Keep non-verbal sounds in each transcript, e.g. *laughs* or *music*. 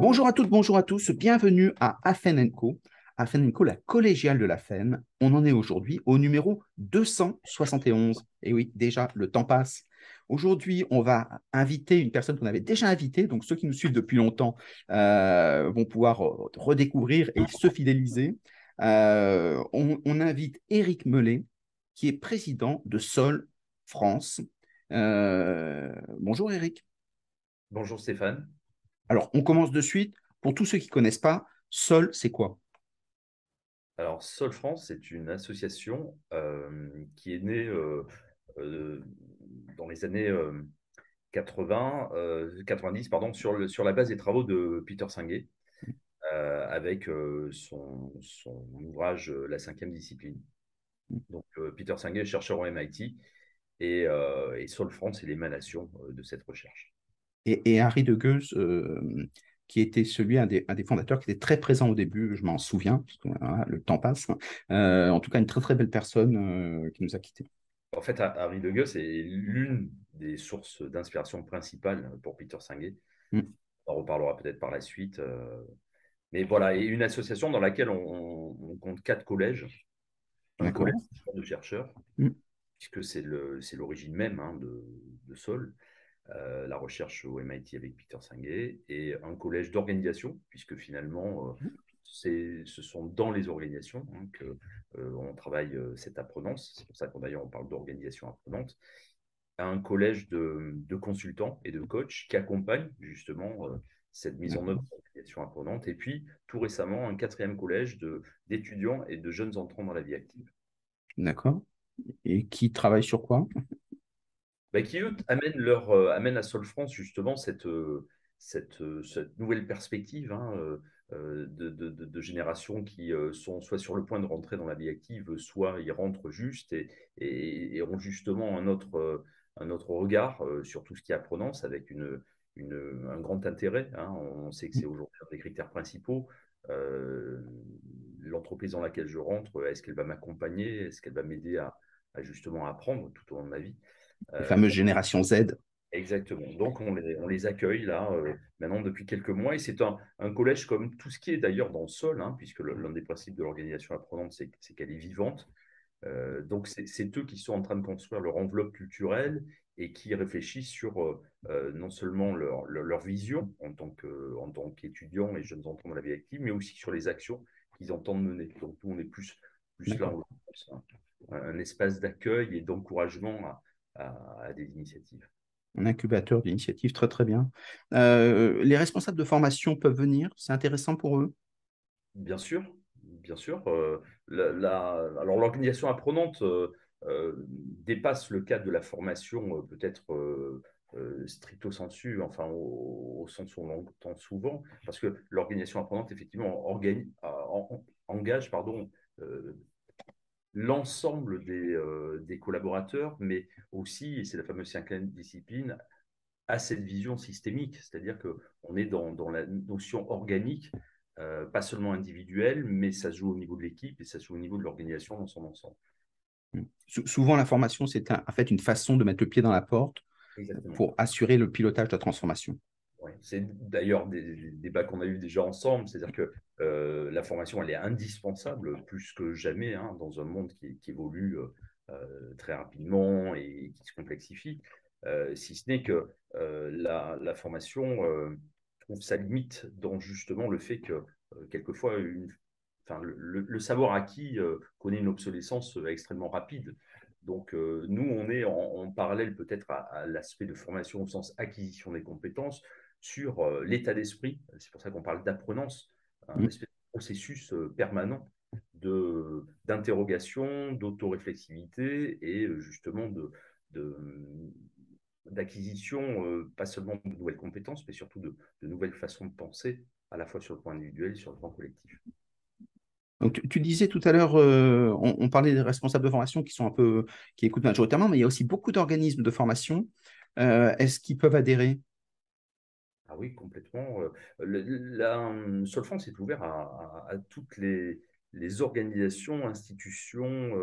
Bonjour à toutes, bonjour à tous, bienvenue à Afen Co. Afen Co, la collégiale de la FEN. On en est aujourd'hui au numéro 271. Et oui, déjà, le temps passe. Aujourd'hui, on va inviter une personne qu'on avait déjà invitée, donc ceux qui nous suivent depuis longtemps euh, vont pouvoir redécouvrir et se fidéliser. Euh, on, invite Éric Mellet, qui est président de Sol France. Euh, bonjour Éric. Bonjour Stéphane. Alors, on commence de suite. Pour tous ceux qui ne connaissent pas, Sol, c'est quoi? Alors, Sol France, c'est une association euh, qui est née euh, euh, dans les années 80, 90 pardon, sur, la base des travaux de Peter Singé, avec son, ouvrage La cinquième discipline. Donc, Peter Singé, chercheur au MIT, et, et Sol France est l'émanation de cette recherche et, Harry de Gueuse, euh, qui était celui, un des, fondateurs, qui était très présent au début, je m'en souviens, parce que le temps passe. Euh, en tout cas, une très très belle personne euh, qui nous a quittés. En fait, Harry de Gueuse est l'une des sources d'inspiration principales pour Peter Singé. Mm. On en reparlera peut-être par la suite. Mais voilà, et une association dans laquelle on, compte quatre collèges, un collège de chercheurs, mm. puisque c'est l'origine même hein, de, de, Sol. Euh, la recherche au MIT avec Peter Singé et un collège d'organisation, puisque finalement, euh, c'est, ce sont dans les organisations hein, qu'on euh, travaille cette apprenance. C'est pour ça qu'on d'ailleurs on parle d'organisation apprenante. Un collège de, consultants et de coachs qui accompagnent justement cette mise en œuvre d'organisation apprenante. Et puis, tout récemment, un quatrième collège de, d'étudiants et de jeunes entrants dans la vie active. D'accord. Et qui travaille sur quoi? Bah, qui eux amènent, leur, euh, à Sol France justement cette, euh, euh, nouvelle perspective hein, de, de, générations qui sont soit sur le point de rentrer dans la vie active, soit y rentrent juste et, ont justement un autre, regard sur tout ce qui est apprenance avec un grand intérêt. Hein. On sait que c'est aujourd'hui un des critères principaux. L'entreprise dans laquelle je rentre, est-ce qu'elle va m'accompagner Est-ce qu'elle va m'aider à, à, justement apprendre tout au long de ma vie? La fameuse génération Z. Exactement. Donc, on les, on les accueille là euh, maintenant depuis quelques mois. Et c'est un, un, collège comme tout ce qui est d'ailleurs dans le sol, hein, puisque l'un des principes de l'organisation apprenante, c'est qu'elle est vivante. Euh, donc, c'est eux qui sont en train de construire leur enveloppe culturelle et qui réfléchissent sur euh, non seulement leur, leur, vision en tant qu'étudiants et jeunes enfants dans la vie active, mais aussi sur les actions qu'ils entendent mener. Donc, nous, on est plus, plus là, un, un espace d'accueil et d'encouragement à à, des initiatives. Un incubateur d'initiatives, très très bien. Euh, les responsables de formation peuvent venir, c'est intéressant pour eux? Bien sûr, bien sûr. Euh, la, alors l'organisation apprenante euh, dépasse le cadre de la formation peut-être stricto sensu, enfin au, sens où on l'entend souvent, parce que l'organisation apprenante effectivement engage pardon, l'ensemble euh, des, collaborateurs, mais aussi, et c'est la fameuse cinquième discipline, à cette vision systémique, c'est-à-dire qu'on est dans, la notion organique, euh, pas seulement individuelle, mais ça se joue au niveau de l'équipe et ça se joue au niveau de l'organisation dans son ensemble. Mmh. Souvent, la formation, c'est en fait une façon de mettre le pied dans la porte pour assurer le pilotage de la transformation. C'est d'ailleurs des, débats qu'on a eu déjà ensemble, c'est-à-dire que euh, la formation, elle est indispensable plus que jamais hein, dans un monde qui, évolue euh, euh, très rapidement et qui se complexifie, si ce n'est que la, formation trouve sa limite dans justement le fait que quelquefois le, savoir acquis connaît une obsolescence extrêmement rapide. Donc, nous, on est en, parallèle peut-être à, à l'aspect de formation au sens acquisition des compétences, sur euh, l'état d'esprit. C'est pour ça qu'on parle d'apprenance, un mmh. processus euh, permanent de d'interrogation, d'autoréflexivité et euh, justement de, d'acquisition, pas seulement de nouvelles compétences, mais surtout de, nouvelles façons de penser, à la fois sur le plan individuel et sur le plan collectif. Donc, tu, disais tout à l'heure, on, parlait des responsables de formation qui sont un peu, qui écoutent majoritairement, mais il y a aussi beaucoup d'organismes de formation. Est-ce qu'ils peuvent adhérer? Ah oui, complètement. La hum, Solfrance est ouvert à, toutes les, organisations, institutions,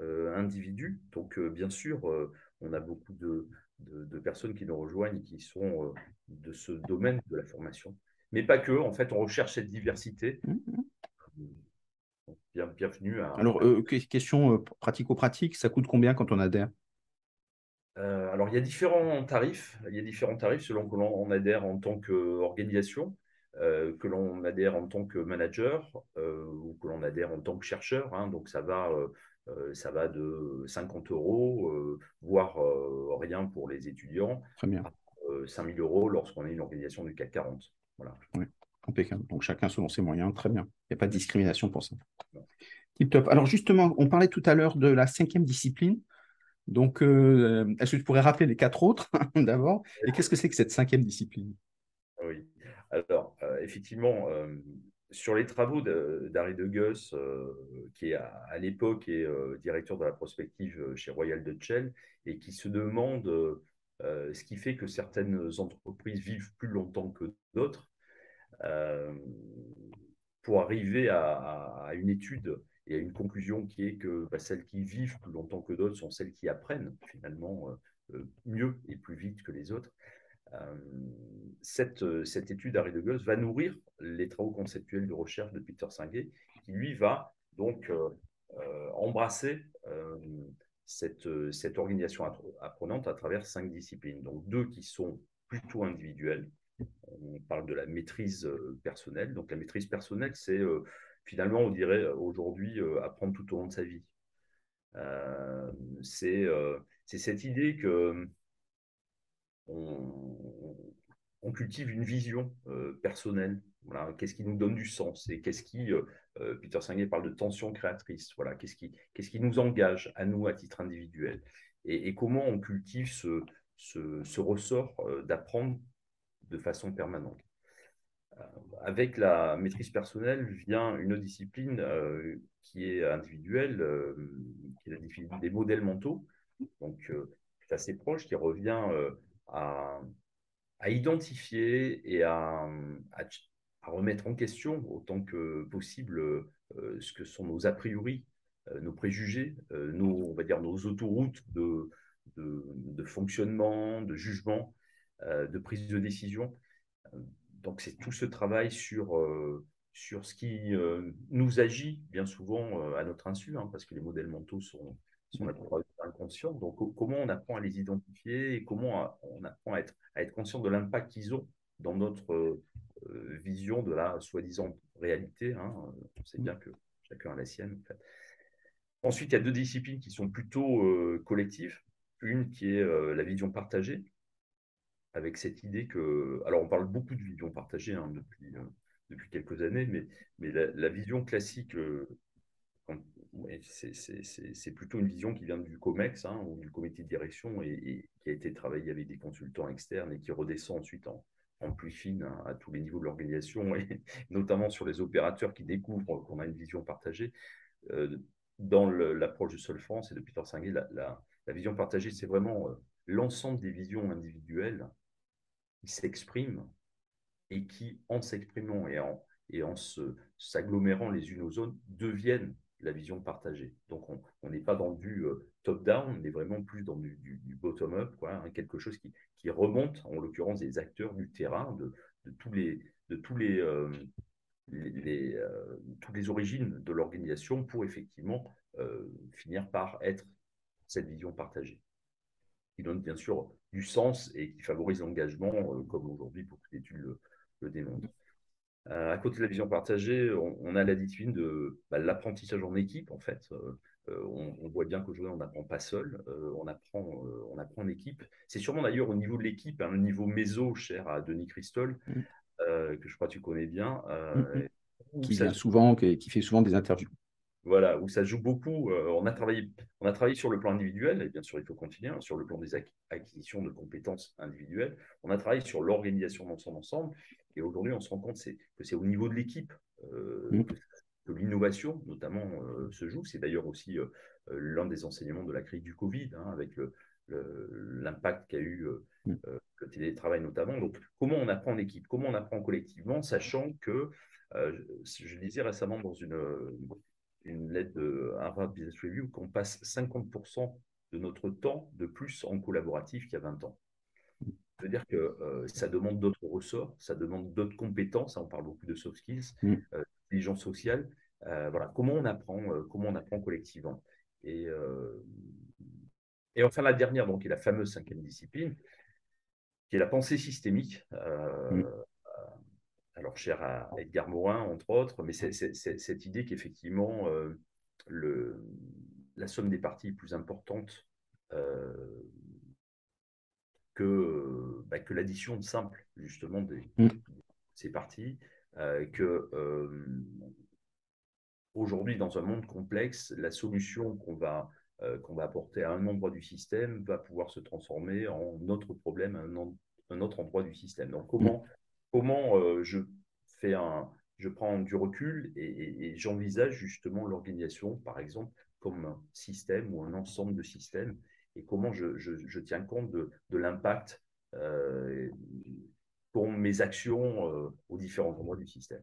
euh, individus. Donc, bien sûr, on a beaucoup de, personnes qui nous rejoignent qui sont de ce domaine de la formation. mais pas que. En fait, on recherche cette diversité. Mmh, bienvenue à. Alors, question pratico-pratique, ça coûte combien quand on adhère? Alors, il y a différents tarifs. Il y a différents tarifs selon que l'on adhère en tant qu'organisation. Euh, que l'on adhère en tant que manager euh, ou que l'on adhère en tant que chercheur. Hein. donc ça va, euh, ça va de 50 euros, voire rien pour les étudiants, Très bien. à 5000 euros lorsqu'on est une organisation du CAC 40. Voilà. Oui, impeccable. Donc chacun selon ses moyens, très bien. Il n'y a pas de discrimination pour ça. Tip top. Alors justement, on parlait tout à l'heure de la cinquième discipline. Donc, est-ce que tu pourrais rappeler les quatre autres *laughs* d'abord? Et qu'est-ce que c'est que cette cinquième discipline? Oui. Alors, euh, effectivement, euh, sur les travaux d'Harry de Gus, euh, qui à, l'époque est directeur de la prospective chez Royal Dutch Shell, et qui se demande ce qui fait que certaines entreprises vivent plus longtemps que d'autres, pour arriver à, une étude et une conclusion qui est que bah, celles qui vivent plus longtemps que d'autres sont celles qui apprennent finalement mieux et plus vite que les autres. Euh, cette, euh, étude d'Harry de Goss va nourrir les travaux conceptuels de recherche de Peter Singer, qui lui va donc euh, embrasser cette, cette, organisation apprenante à travers cinq disciplines. Donc deux qui sont plutôt individuelles. On parle de la maîtrise personnelle. Donc la maîtrise personnelle, c'est finalement, on dirait aujourd'hui, apprendre tout au long de sa vie. c'est cette idée que on, cultive une vision euh, personnelle. Qu'est-ce qui nous donne du sens et qu'est-ce qui, euh, euh, Peter Singer parle de tension créatrice. Voilà, qu'est-ce qui, qui nous engage à nous à titre individuel et, comment on cultive ce, ressort d'apprendre de façon permanente. Avec la maîtrise personnelle vient une autre discipline qui est individuelle, qui est la discipline des modèles mentaux. Donc, c'est assez proche, qui revient à, identifier et à, remettre en question autant que possible euh, ce que sont nos a priori, euh, nos préjugés, euh, nos, on va dire nos autoroutes de, fonctionnement, de jugement, de prise de décision. Donc c'est tout ce travail sur, sur ce qui nous agit bien souvent à notre insu, hein, parce que les modèles mentaux sont, sont la plupart inconscients. Donc, comment on apprend à les identifier et comment on apprend à être, à être conscient de l'impact qu'ils ont dans notre euh, vision de la soi-disant réalité. Hein. On sait bien que chacun a la sienne. En fait. Ensuite, il y a deux disciplines qui sont plutôt euh, collectives. Une qui est euh, la vision partagée, avec cette idée que. Alors, on parle beaucoup de vision partagée hein, depuis, depuis quelques années, mais, mais la, vision classique c'est plutôt une vision qui vient du COMEX hein, ou du comité de direction et, qui a été travaillé avec des consultants externes et qui redescend ensuite en, plus fine hein, à, tous les niveaux de l'organisation *laughs* et notamment sur les opérateurs qui découvrent qu'on a une vision partagée. Euh, dans l'approche de Sol France et de Peter Singer, la, vision partagée, c'est vraiment euh, l'ensemble des visions individuelles qui s'expriment et qui, en s'exprimant et en, et en s'agglomérant les unes aux autres, deviennent la vision partagée. Donc, on n'est pas dans du euh, top-down, on est vraiment plus dans du, bottom-up, hein, quelque chose qui, remonte, en l'occurrence, des acteurs du terrain, de, tous les, de tous les, euh, les, euh, toutes les origines de l'organisation pour effectivement finir par être cette vision partagée, qui donne bien sûr du sens et qui favorise l'engagement, comme aujourd'hui beaucoup d'études le, le démontrent. Euh, à côté de la vision partagée, on, a la discipline de bah, l'apprentissage en équipe, en fait. Euh, euh, on, voit bien qu'aujourd'hui, on n'apprend pas seul, on, apprend, on apprend en équipe. C'est sûrement d'ailleurs au niveau de l'équipe, hein, niveau méso cher à Denis Christol, mmh. que je crois que tu connais bien. Mmh, mmh. Qui, souvent, qui fait souvent des interviews. Voilà, où ça joue beaucoup. on, a travaillé, on a travaillé sur le plan individuel, et bien sûr, il faut continuer, hein, sur le plan des acquisitions de compétences individuelles. On a travaillé sur l'organisation dans son ensemble. Et aujourd'hui, on se rend compte que c'est au niveau de l'équipe euh, mmh. que, l'innovation, notamment, euh, se joue. C'est d'ailleurs aussi euh, l'un des enseignements de la crise du Covid, hein, avec l'impact qu'a eu mmh. le télétravail notamment. Donc, comment on apprend en équipe Comment on apprend collectivement, sachant que, je lisais récemment dans une, une lettre de Harvard Business Review, qu'on passe 50% de notre temps de plus en collaboratif qu'il y a 20 ans. veut dire que ça demande d'autres ressorts, ça demande d'autres compétences. on parle beaucoup de soft skills, mm. intelligence sociale. voilà, comment on apprend, comment on apprend collectivement. Et, et enfin, la dernière, donc, est la fameuse cinquième discipline, qui est la pensée systémique. Mm alors cher à Edgar Morin, entre autres, mais c'est cette idée qu'effectivement, euh, la somme des parties est plus importante euh, que, bah, que l'addition simple, justement, de mm. ces parties, euh, que aujourd'hui, dans un monde complexe, la solution qu'on va, qu'on va apporter à un endroit du système va pouvoir se transformer en autre problème à un, autre endroit du système. Donc, comment comment euh, je fais un, je prends du recul et, j'envisage justement l'organisation, par exemple, comme un système ou un ensemble de systèmes, et comment je, tiens compte de, l'impact euh, pour mes actions euh, aux différents endroits du système.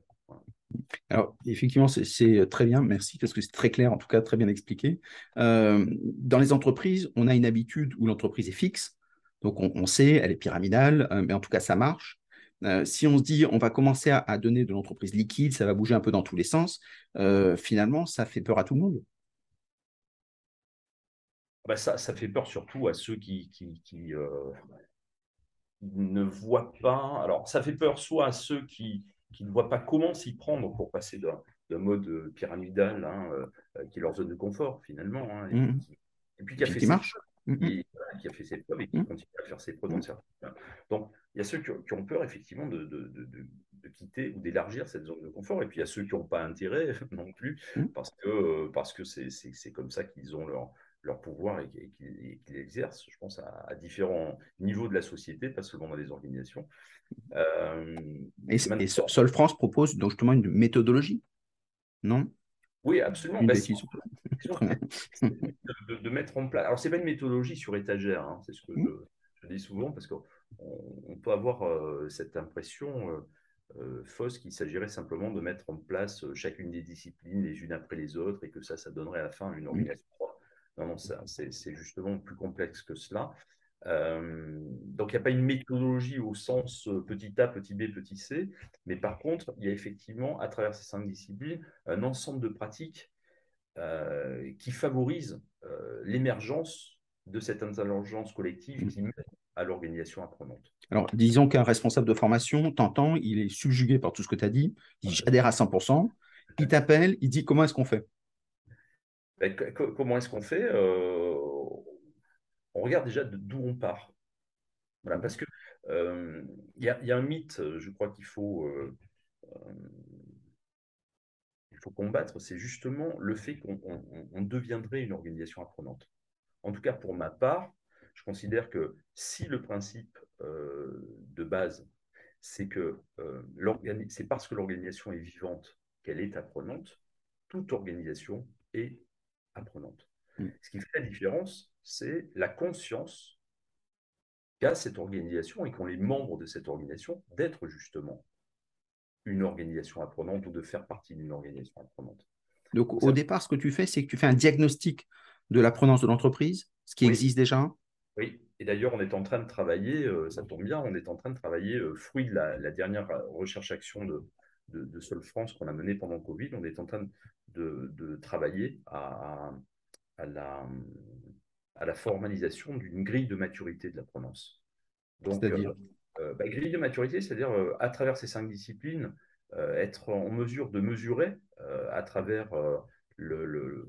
Alors, effectivement, c'est très bien, merci, parce que c'est très clair, en tout cas, très bien expliqué. dans les entreprises, on a une habitude où l'entreprise est fixe, donc on, sait, elle est pyramidale, mais en tout cas, ça marche. Euh, si on se dit on va commencer à, donner de l'entreprise liquide, ça va bouger un peu dans tous les sens, euh, finalement, ça fait peur à tout le monde. Bah ça, ça fait peur surtout à ceux qui, qui, euh, ne voient pas. Alors, ça fait peur soit à ceux qui, ne voient pas comment s'y prendre pour passer d'un mode pyramidal hein, qui est leur zone de confort finalement, hein, mmh. et, puis qui a fait marche. Mmh qui a fait ses preuves et qui mmh. continue à faire ses preuves dans certains cas. Donc, il y a ceux qui ont, peur, effectivement, de, de, quitter ou d'élargir cette zone de confort. Et puis, il y a ceux qui n'ont pas intérêt *laughs* non plus, parce que parce que c'est comme ça qu'ils ont leur, leur pouvoir et, qu'ils l'exercent, je pense, à, différents niveaux de la société, pas seulement dans les organisations. Euh, et, Sol France propose donc justement une méthodologie, non? Oui, absolument. Bah, de, mettre en place. Alors, ce n'est pas une méthodologie sur étagère, hein, c'est ce que mmh. je, dis souvent, parce qu'on on peut avoir euh, cette impression euh, euh, fausse qu'il s'agirait simplement de mettre en place chacune des disciplines les unes après les autres et que ça, ça donnerait à la fin une mmh. organisation. Non, non, c'est justement plus complexe que cela. Euh, donc, il n'y a pas une méthodologie au sens euh, petit a, petit b, petit c, mais par contre, il y a effectivement, à travers ces cinq disciplines, un ensemble de pratiques euh, qui favorisent l'émergence de cette intelligence collective qui mène à l'organisation apprenante. Alors, disons qu'un responsable de formation t'entend, il est subjugué par tout ce que tu as dit, il dit j'adhère à 100%, il t'appelle, il dit comment est-ce qu'on fait? Ben, Comment est-ce qu'on fait? On regarde déjà d'où on part. Voilà, parce que euh, il y, a un mythe, je crois qu'il faut, euh, euh, il faut combattre, c'est justement le fait qu'on deviendrait une organisation apprenante. En tout cas, pour ma part, je considère que si le principe de base, c'est que c'est parce que l'organisation est vivante qu'elle est apprenante, toute organisation est apprenante. Mm. Ce qui fait la différence, c'est la conscience qu'a cette organisation et qu'ont les membres de cette organisation d'être justement une organisation apprenante ou de faire partie d'une organisation apprenante. Donc, au départ, ce que tu fais, c'est que tu fais un diagnostic de l'apprenance de l'entreprise, ce qui existe déjà. Oui, et d'ailleurs, on est en train de travailler, euh, ça tombe bien, on est en train de travailler, euh, fruit de la, dernière recherche-action de, de, Sol France qu'on a menée pendant Covid, on est en train de, travailler à, à la, à la formalisation d'une grille de maturité de la prononce. Donc, euh, euh, bah, grille de maturité, c'est-à-dire euh, à travers ces cinq disciplines, être en mesure de mesurer à travers le,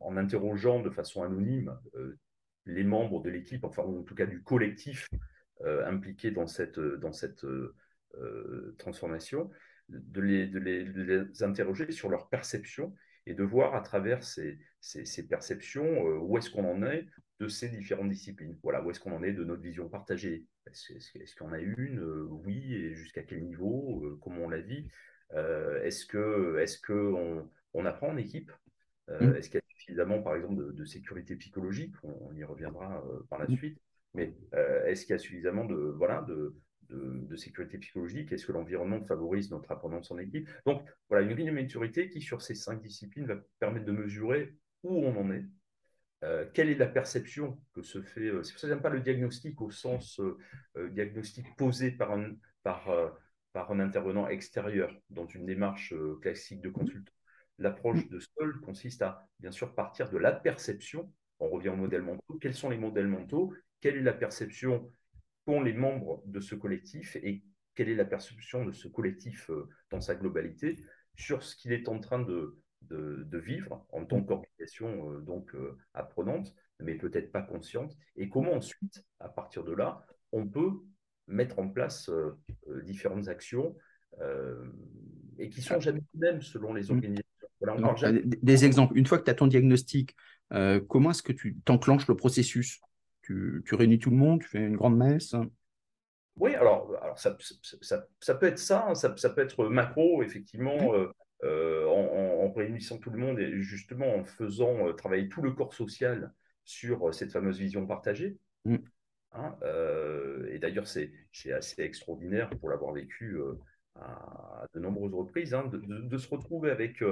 en interrogeant de façon anonyme les membres de l'équipe, enfin en tout cas du collectif impliqué dans cette, dans cette transformation, de les, de les, interroger sur leur perception et de voir à travers ces, ces, perceptions euh, où est-ce qu'on en est de ces différentes disciplines. Voilà, où est-ce qu'on en est de notre vision partagée. Est-ce qu'on a une euh, Oui, et jusqu'à quel niveau euh, Comment on la vit Est-ce que est-ce que on, apprend en équipe mmh. Est-ce qu'il y a suffisamment, par exemple, de, sécurité psychologique on, y reviendra par la mmh. suite. Mais est-ce qu'il y a suffisamment de voilà de, de, sécurité psychologique Est-ce que l'environnement favorise notre apprenance en équipe? Donc, voilà, une grille de maturité qui, sur ces cinq disciplines, va permettre de mesurer où on en est quelle est la perception que se fait C'est pour ça que pas le diagnostic au sens diagnostic posé par un, par, par un intervenant extérieur dans une démarche classique de consultant. L'approche de Stoll consiste à, bien sûr, partir de la perception. On revient aux modèles mentaux. Quels sont les modèles mentaux? Quelle est la perception qu'ont les membres de ce collectif et quelle est la perception de ce collectif euh, dans sa globalité sur ce qu'il est en train de, de, vivre en tant qu'organisation euh, donc euh, apprenante, mais peut-être pas consciente, et comment ensuite, à partir de là, on peut mettre en place différentes actions et qui sont jamais les mêmes selon les mmh. organisations. Des exemples. Une fois que tu as ton diagnostic, euh, comment est-ce que tu t'enclenches le processus tu, réunis tout le monde, tu fais une grande messe Oui, alors, alors ça, ça, peut être ça, hein, ça, peut être macro, effectivement, euh, euh, en, réunissant tout le monde et justement en faisant travailler tout le corps social sur cette fameuse vision partagée. Mm. Hein, et d'ailleurs, c'est assez extraordinaire pour l'avoir vécu à de nombreuses reprises, hein, de, de, se retrouver avec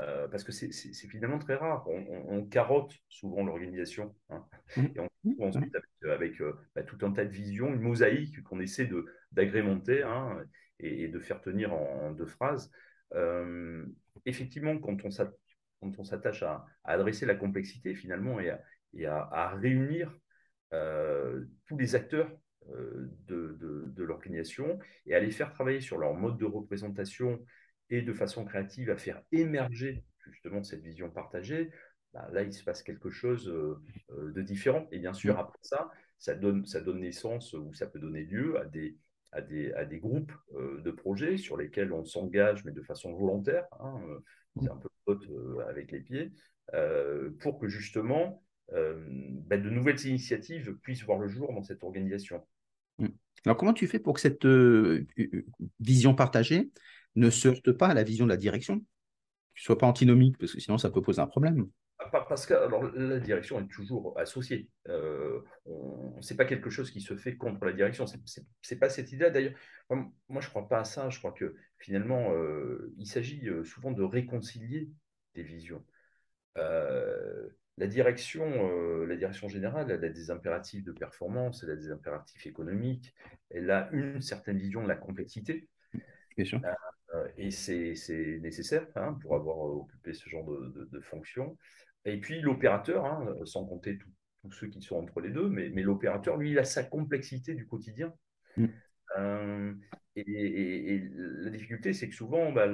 euh, parce que c'est finalement très rare. On, carotte souvent l'organisation. Hein. Mmh. et on trouve ensuite avec, euh, bah, tout un tas de visions, une mosaïque qu'on essaie d'agrémenter hein, et, de faire tenir en, deux phrases. Euh, effectivement, quand on s'attache à, adresser la complexité finalement et à, réunir tous les acteurs de, de l'organisation et à les faire travailler sur leur mode de représentation et de façon créative à faire émerger justement cette vision partagée, bah, là, il se passe quelque chose euh, euh, de différent. Et bien sûr, mm. après ça, ça donne, ça donne naissance ou ça peut donner lieu à des, à des, à des groupes euh, de projets sur lesquels on s'engage, mais de façon volontaire. Hein, c'est un peu pote avec les pieds, pour que justement bah, de nouvelles initiatives puissent voir le jour dans cette organisation. Mm. Alors, comment tu fais pour que cette vision partagée, ne se heurte pas à la vision de la direction, ne soit pas antinomique, parce que sinon ça peut poser un problème. Ah, parce que alors, la direction est toujours associée. Euh, Ce n'est pas quelque chose qui se fait contre la direction. Ce n'est pas cette idée d'ailleurs. Moi, je ne crois pas à ça. Je crois que finalement, euh, il s'agit euh, souvent de réconcilier des visions. Euh, la direction, la direction générale, elle a des impératifs de performance, elle a des impératifs économiques, elle a une certaine vision de la complexité. Bien sûr. Euh, et c'est nécessaire hein, pour avoir euh, occupé ce genre de, de, fonction. Et puis l'opérateur, hein, sans compter tous ceux qui sont entre les deux, mais, mais l'opérateur, lui, il a sa complexité du quotidien. Mm. Euh, et, la difficulté, c'est que souvent, bah,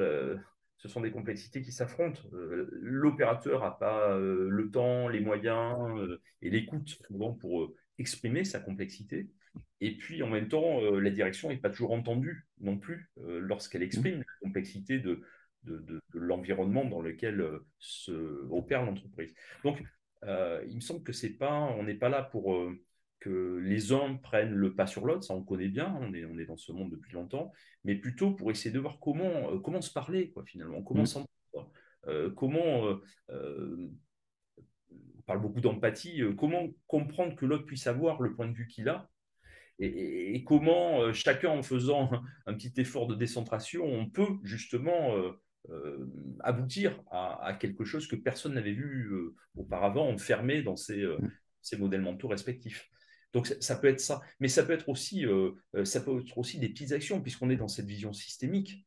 ce sont des complexités qui s'affrontent. l'opérateur n'a pas le temps, les moyens et l'écoute souvent pour exprimer sa complexité. Et puis, en même temps, euh, la direction n'est pas toujours entendue non plus euh, lorsqu'elle exprime la complexité de, de, l'environnement dans lequel euh, se opère l'entreprise. Donc, il me semble que c'est pas, on n'est pas là pour que les uns prennent le pas sur l'autre, ça on connaît bien, on est, on est dans ce monde depuis longtemps, mais plutôt pour essayer de voir comment, comment se parler, quoi, finalement, comment mmh. s'entendre, comment on parle beaucoup d'empathie, comment comprendre que l'autre puisse avoir le point de vue qu'il a et, comment euh, chacun en faisant *laughs* un petit effort de décentration, on peut justement euh, euh, aboutir à, quelque chose que personne n'avait vu auparavant, enfermé dans ces, ces, modèles mentaux respectifs. Donc ça peut être ça, mais ça peut être aussi, ça peut être aussi des petites actions puisqu'on est dans cette vision systémique.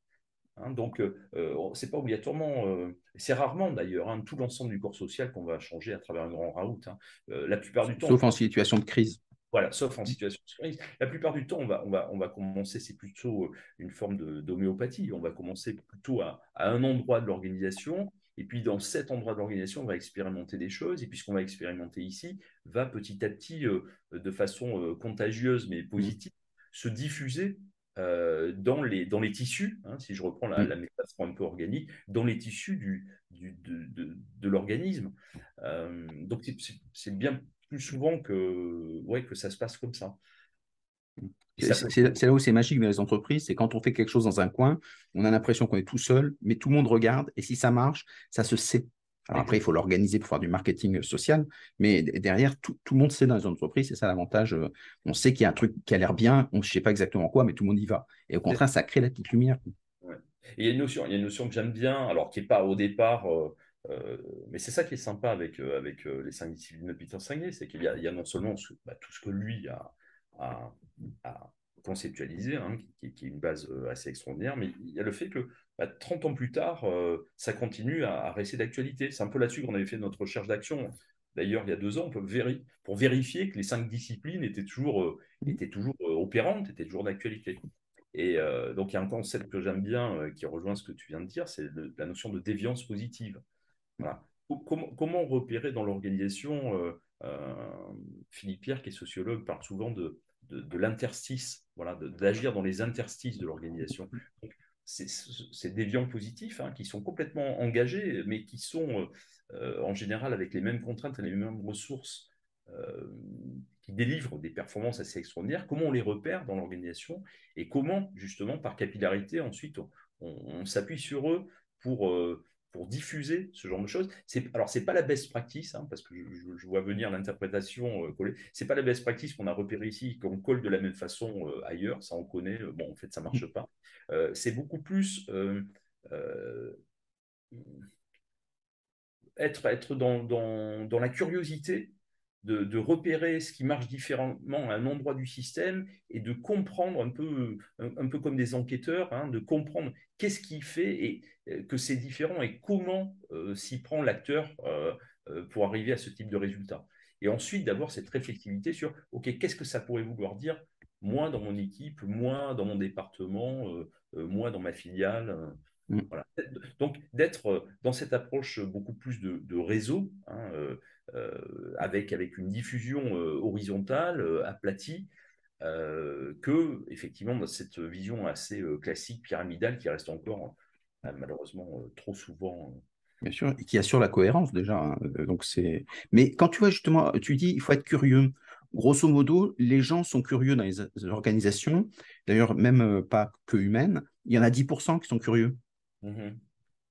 Hein. donc, euh, c'est pas obligatoirement, c'est rarement d'ailleurs, hein, tout l'ensemble du corps social qu'on va changer à travers un grand raout. Hein. la plupart du temps. Sauf en situation de crise. Voilà, sauf en situation de crise. La plupart du temps, on va, on va, on va commencer, c'est plutôt euh, une forme d'homéopathie. On va commencer plutôt à, un endroit de l'organisation. Et puis, dans cet endroit de l'organisation, on va expérimenter des choses. Et puis, ce qu'on va expérimenter ici va petit à petit, euh, de façon euh, contagieuse mais positive, se diffuser dans, les, dans les tissus, hein, si je reprends la, la, métaphore un peu organique, dans les tissus du, du de, de, l'organisme. donc, c'est bien plus souvent que, ouais, que ça se passe comme ça. C'est là où c'est magique dans les entreprises, c'est quand on fait quelque chose dans un coin, on a l'impression qu'on est tout seul, mais tout le monde regarde, et si ça marche, ça se sait. Alors après, il faut l'organiser pour faire du marketing social, mais derrière, tout, tout le monde sait dans les entreprises, c'est ça l'avantage. Euh, on sait qu'il y a un truc qui a l'air bien, on ne sait pas exactement quoi, mais tout le monde y va. Et au contraire, ça crée la petite lumière. il y a une notion, il y a une notion que j'aime bien, alors qui n'est pas au départ... Euh, mais c'est ça qui est sympa avec, avec les cinq disciplines de Peter Senge, c'est qu'il y, a non seulement bah, tout ce que lui a, conceptualisé, hein, qui, est une base assez extraordinaire, mais il y a le fait que 30 bah, ans plus tard, ça continue à, rester d'actualité. C'est un peu là-dessus qu'on avait fait notre recherche d'action. D'ailleurs, il y a deux ans, pour vérifier que les cinq disciplines étaient toujours, étaient toujours opérantes, étaient toujours d'actualité. Et donc, il y a un concept que j'aime bien qui rejoint ce que tu viens de dire, c'est la notion de déviance positive. Comment, repérer dans l'organisation Philippe Pierre, qui est sociologue, parle souvent de, l'interstice, voilà, d'agir dans les interstices de l'organisation. Ces déviants positifs hein, qui sont complètement engagés, mais qui sont euh, en général avec les mêmes contraintes et les mêmes ressources, euh, qui délivrent des performances assez extraordinaires, comment on les repère dans l'organisation et comment, justement, par capillarité, ensuite, on, s'appuie sur eux pour, euh, pour diffuser ce genre de choses. Alors, ce n'est pas la best practice, hein, parce que je, vois venir l'interprétation euh, coller. Ce n'est pas la best practice qu'on a repéré ici, qu'on colle de la même façon euh, ailleurs. Ça, on connaît. Euh, bon, en fait, ça ne marche pas. c'est beaucoup plus être, être dans, dans, dans, la curiosité de, repérer ce qui marche différemment à un endroit du système et de comprendre un peu, un, peu comme des enquêteurs, hein, de comprendre qu'est-ce qui fait et, euh, que c'est différent et comment euh, s'y prend l'acteur euh, pour arriver à ce type de résultat. Et ensuite d'avoir cette réflexivité sur, OK, qu'est-ce que ça pourrait vouloir dire moi dans mon équipe, moi dans mon département, moi dans ma filiale. Mm. Voilà. Donc d'être dans cette approche beaucoup plus de, réseau, hein, avec, avec une diffusion euh, horizontale, euh, aplatie, que effectivement dans cette vision assez classique, pyramidale, qui reste encore malheureusement trop souvent Bien sûr, et qui assure la cohérence déjà. Hein, donc c'est. Mais quand tu vois justement, tu dis il faut être curieux. Grosso modo, les gens sont curieux dans les organisations. D'ailleurs, même pas que humaines. Il y en a 10% qui sont curieux. Mmh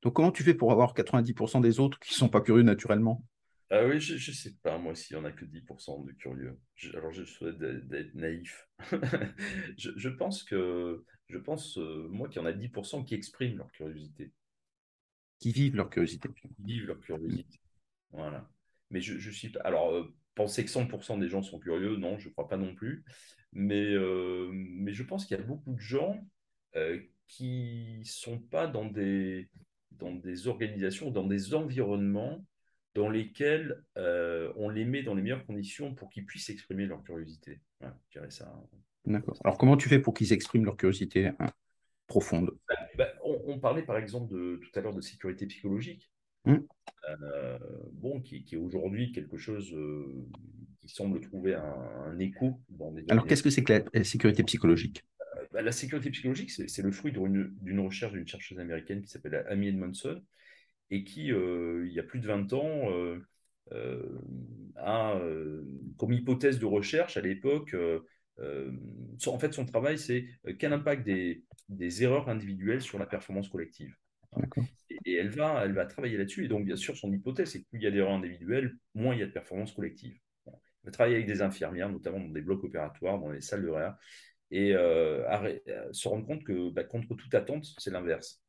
donc comment tu fais pour avoir 90% des autres qui ne sont pas curieux naturellement? Ah oui, je ne sais pas, moi, s'il n'y en a que 10% de curieux. alors, je souhaite d'être naïf. *laughs* je, pense que, je pense, euh, moi, qu'il y en a 10% qui expriment leur curiosité. Qui vivent leur curiosité. Qui vivent leur curiosité. Voilà. Mais je, je suis pas. Alors, euh, penser que 100% des gens sont curieux, non, je ne crois pas non plus. Mais, euh, mais je pense qu'il y a beaucoup de gens qui ne sont pas dans des, dans des organisations, dans des environnements dans lesquels euh, on les met dans les meilleures conditions pour qu'ils puissent exprimer leur curiosité. je dirais ça. D'accord. Alors, comment tu fais pour qu'ils expriment leur curiosité hein, profonde? Bah, bah, on, parlait par exemple de, tout à l'heure de sécurité psychologique, mmh. euh, bon, qui, est aujourd'hui quelque chose euh, qui semble trouver un, écho dans des. Alors, qu'est-ce que c'est que la sécurité psychologique? Bah, La sécurité psychologique, c'est le fruit d'une recherche d'une chercheuse américaine qui s'appelle Amy Edmondson, et qui, euh, il y a plus de 20 ans, euh, euh, a comme hypothèse de recherche à l'époque, en fait, son travail, c'est quel impact des, des, erreurs individuelles sur la performance collective. Et, elle, va, elle va travailler là-dessus. Et donc, bien sûr, son hypothèse, c'est que plus il y a d'erreurs individuelles, moins il y a de performance collective. Elle va travailler avec des infirmières, notamment dans des blocs opératoires, dans les salles de réa, et se rendre compte que, bah, contre toute attente, c'est l'inverse.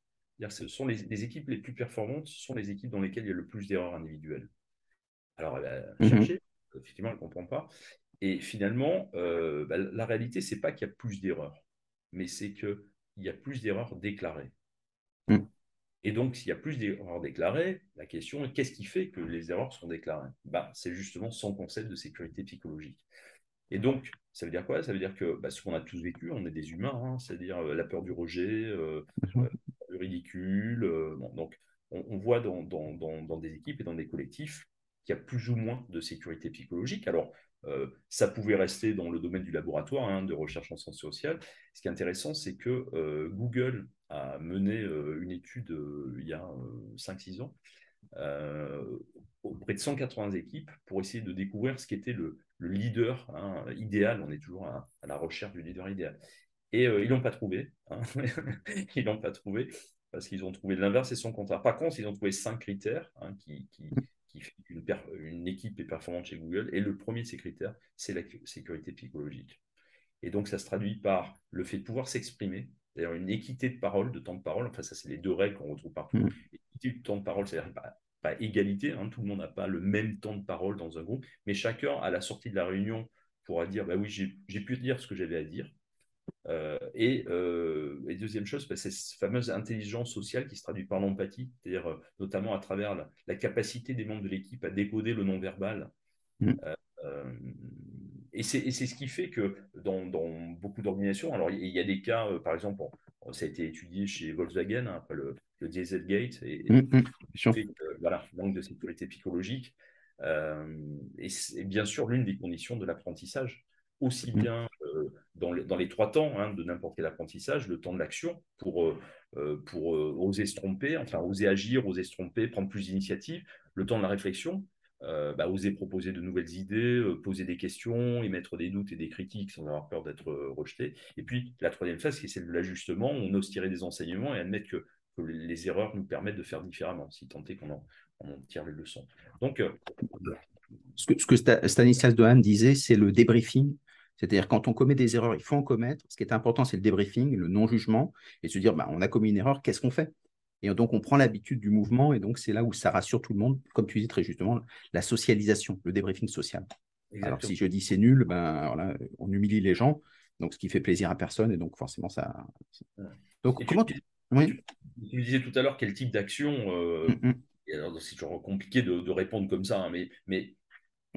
Ce sont les, équipes les plus performantes, ce sont les équipes dans lesquelles il y a le plus d'erreurs individuelles. Alors, elle a mhm. cherché, effectivement, elle ne comprend pas. Et finalement, euh, bah, la réalité, ce n'est pas qu'il y a plus d'erreurs, mais c'est qu'il y a plus d'erreurs déclarées. Mhm. Et donc, s'il y a plus d'erreurs déclarées, la question est qu'est-ce qui fait que les erreurs sont déclarées? Bah, C'est justement son concept de sécurité psychologique. Et donc, ça veut dire quoi? Ça veut dire que bah, ce qu'on a tous vécu, on est des humains, hein, c'est-à-dire euh, la peur du rejet, euh, ridicule. Euh, donc, on, voit dans, des équipes et dans des collectifs qu'il y a plus ou moins de sécurité psychologique. Alors, euh, ça pouvait rester dans le domaine du laboratoire hein, de recherche en sciences sociales. Ce qui est intéressant, c'est que euh, Google a mené une étude il y a 5-6 ans auprès de 180 équipes pour essayer de découvrir ce qu'était le, le, leader hein, idéal. On est toujours à, la recherche du leader idéal. Et euh, ils l'ont pas trouvé. Hein. *laughs* ils l'ont pas trouvé parce qu'ils ont trouvé l'inverse et son contraire. Par contre, ils ont trouvé cinq critères hein, qui, qui, qui font qu'une une équipe est performante chez Google. Et le premier de ces critères, c'est la sécurité psychologique. Et donc, ça se traduit par le fait de pouvoir s'exprimer, d'ailleurs une équité de parole, de temps de parole. Enfin, ça, c'est les deux règles qu'on retrouve partout. Mmh. Équité de temps de parole, c'est-à-dire pas égalité, hein, tout le monde n'a pas le même temps de parole dans un groupe, mais chacun, à la sortie de la réunion, pourra dire bah oui, j'ai pu dire ce que j'avais à dire. Euh, et, deuxième chose, bah, c'est cette fameuse intelligence sociale qui se traduit par l'empathie, c'est-à-dire notamment à travers la, capacité des membres de l'équipe à décoder le non-verbal. Mmh. et c'est ce qui fait que dans, beaucoup d'organisations, alors il y a des cas, par exemple, ça a été étudié chez Volkswagen, hein, après le, le Dieselgate, et, mmh, mmh, voilà, manque de sécurité psychologique. Euh, et c'est bien sûr l'une des conditions de l'apprentissage, aussi mmh. bien euh, dans, les, dans, les, trois temps hein, de n'importe quel apprentissage, le temps de l'action pour, euh, pour oser se tromper, enfin oser agir, oser se tromper, prendre plus d'initiative, le temps de la réflexion, euh, bah, oser proposer de nouvelles idées, euh, poser des questions, émettre des doutes et des critiques sans avoir peur d'être euh, rejeté. Et puis la troisième phase, qui est celle de l'ajustement, on ose tirer des enseignements et admettre que, les erreurs nous permettent de faire différemment, si tant est qu'on en, tire les leçons. Donc, ce que, ce que Stanislas Dehaene disait, c'est le débriefing. C'est-à-dire quand on commet des erreurs, il faut en commettre. Ce qui est important, c'est le débriefing, le non-jugement, et se dire, bah, on a commis une erreur, qu'est-ce qu'on fait? Et donc, on prend l'habitude du mouvement, et donc c'est là où ça rassure tout le monde, comme tu dis très justement, la socialisation, le débriefing social. Alors, si je dis c'est nul, ben, on humilie les gens, donc ce qui fait plaisir à personne, et donc forcément, ça. Donc, comment tu. Oui. Tu disais tout à l'heure quel type d'action. Euh, mm, mm. c'est toujours compliqué de, répondre comme ça, hein, mais, mais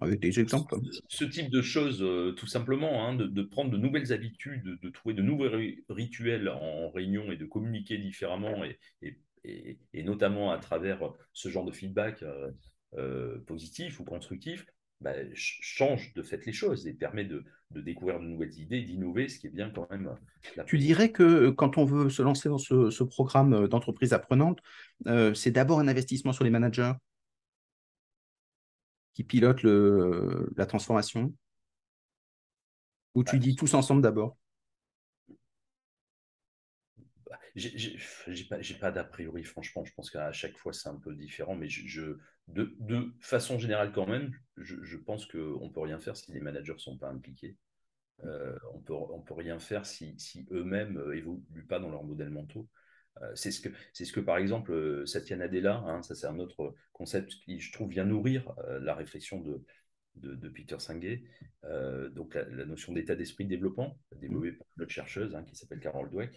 avec des exemples. Ce, type de choses, euh, tout simplement, hein, de, prendre de nouvelles habitudes, de, trouver de nouveaux rituels en, réunion et de communiquer différemment et, et, et, notamment à travers ce genre de feedback euh, euh, positif ou constructif, bah, change de fait les choses et permet de, découvrir de nouvelles idées, d'innover, ce qui est bien quand même. Tu dirais que quand on veut se lancer dans ce, programme d'entreprise apprenante, c'est d'abord un investissement sur les managers? Qui pilotent la transformation? Ou tu bah, dis tous ensemble d'abord? J'ai pas, pas d'a priori, franchement. Je pense qu'à chaque fois, c'est un peu différent. Mais je, de, de, façon générale, quand même, je, je pense qu'on ne peut rien faire si les managers ne sont pas impliqués. Euh, on peut, on peut rien faire si, si eux-mêmes évoluent pas dans leur modèle mentaux. Euh, c'est ce, que, ce que, par exemple, Satya Nadella, hein, ça c'est un autre concept qui, je trouve, vient nourrir euh, la réflexion de, de, Peter Senge. donc, la, notion d'état d'esprit développant, développée par notre chercheuse hein, qui s'appelle Carol Dweck,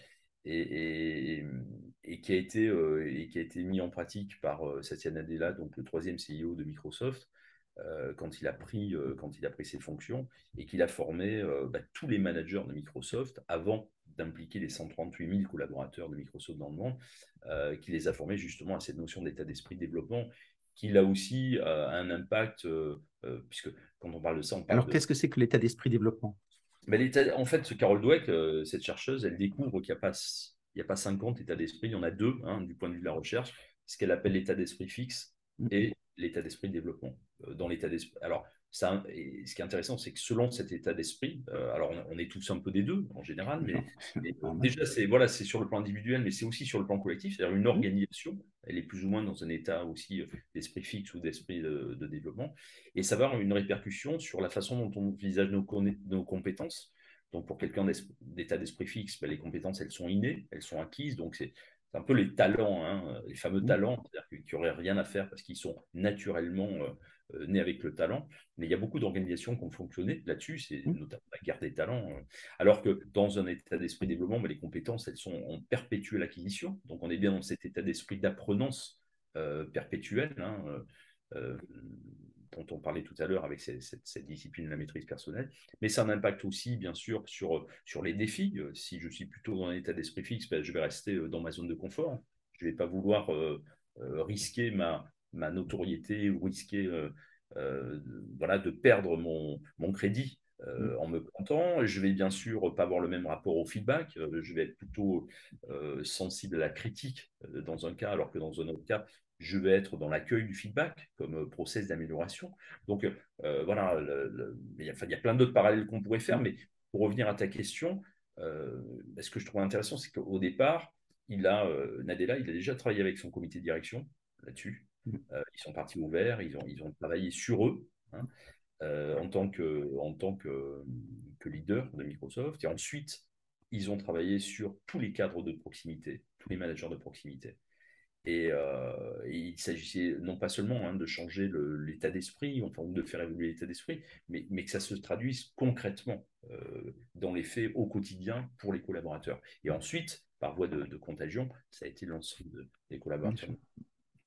et, qui a été, euh, et qui a été mis en pratique par euh, Satya Nadella, donc le troisième CEO de Microsoft, euh, quand, il a pris, quand il a pris ses fonctions et qu'il a formé bah, tous les managers de Microsoft avant d'impliquer les 138 000 collaborateurs de Microsoft dans le monde, qui les a formés justement à cette notion d'état d'esprit développement, qui là aussi a un impact, puisque quand on parle de ça, on parle Alors qu'est-ce que c'est que l'état d'esprit développement? Mais en fait, ce Carole Dweck, euh, cette chercheuse, elle découvre qu'il n'y a, pas, il y a pas 50 états d'esprit, il y en a deux, hein, du point de vue de la recherche, ce qu'elle appelle l'état d'esprit fixe mmh. et l'état d'esprit de développement. Euh, dans l'état d'esprit. Alors, ça, ce qui est intéressant, c'est que selon cet état d'esprit, euh, alors on, est tous un peu des deux en général, mais, déjà, c'est voilà, sur le plan individuel, mais c'est aussi sur le plan collectif, c'est-à-dire une mmh. organisation, elle est plus ou moins dans un état aussi d'esprit fixe ou d'esprit de, développement, et ça va avoir une répercussion sur la façon dont on envisage nos, nos compétences. Donc, pour quelqu'un d'état d'esprit fixe, ben, les compétences, elles sont innées, elles sont acquises, donc c'est un peu les talents, hein, les fameux mmh. talents, c'est-à-dire qui n'auraient rien à faire parce qu'ils sont naturellement euh, euh, nés avec le talent. Mais il y a beaucoup d'organisations qui ont fonctionné là-dessus, c'est mmh. notamment la guerre des talents. Euh. alors que dans un état d'esprit développement, mais les compétences, elles sont en perpétuelle acquisition. Donc on est bien dans cet état d'esprit d'apprenance perpétuelle. Hein, dont on parlait tout à l'heure avec cette, discipline de la maîtrise personnelle, mais ça a un impact aussi, bien sûr, sur, sur les défis. Euh, si je suis plutôt dans un état d'esprit fixe, ben, je vais rester euh, dans ma zone de confort. Je ne vais pas vouloir euh, risquer ma, ma notoriété ou risquer voilà, de perdre mon, mon crédit mmh. en me plantant. Je vais bien sûr pas avoir le même rapport au feedback. je vais être plutôt sensible à la critique dans un cas, alors que dans un autre cas, je vais être dans l'accueil du feedback comme euh, process d'amélioration. Donc euh, voilà, il, y a, plein d'autres parallèles qu'on pourrait faire, mais pour revenir à ta question, euh, ce que je trouve intéressant, c'est qu'au départ, il a, Nadella, il a déjà travaillé avec son comité de direction là-dessus. Mmh. ils sont partis ouverts, ils ont, ils ont travaillé sur eux hein, en tant, que, en tant que, que leader de Microsoft. Et ensuite, ils ont travaillé sur tous les cadres de proximité, tous les managers de proximité. Et, il s'agissait non pas seulement hein, de changer l'état d'esprit, enfin de faire évoluer l'état d'esprit, mais, mais, que ça se traduise concrètement dans les faits au quotidien pour les collaborateurs. Et ensuite, par voie de, contagion, ça a été l'ensemble des collaborateurs.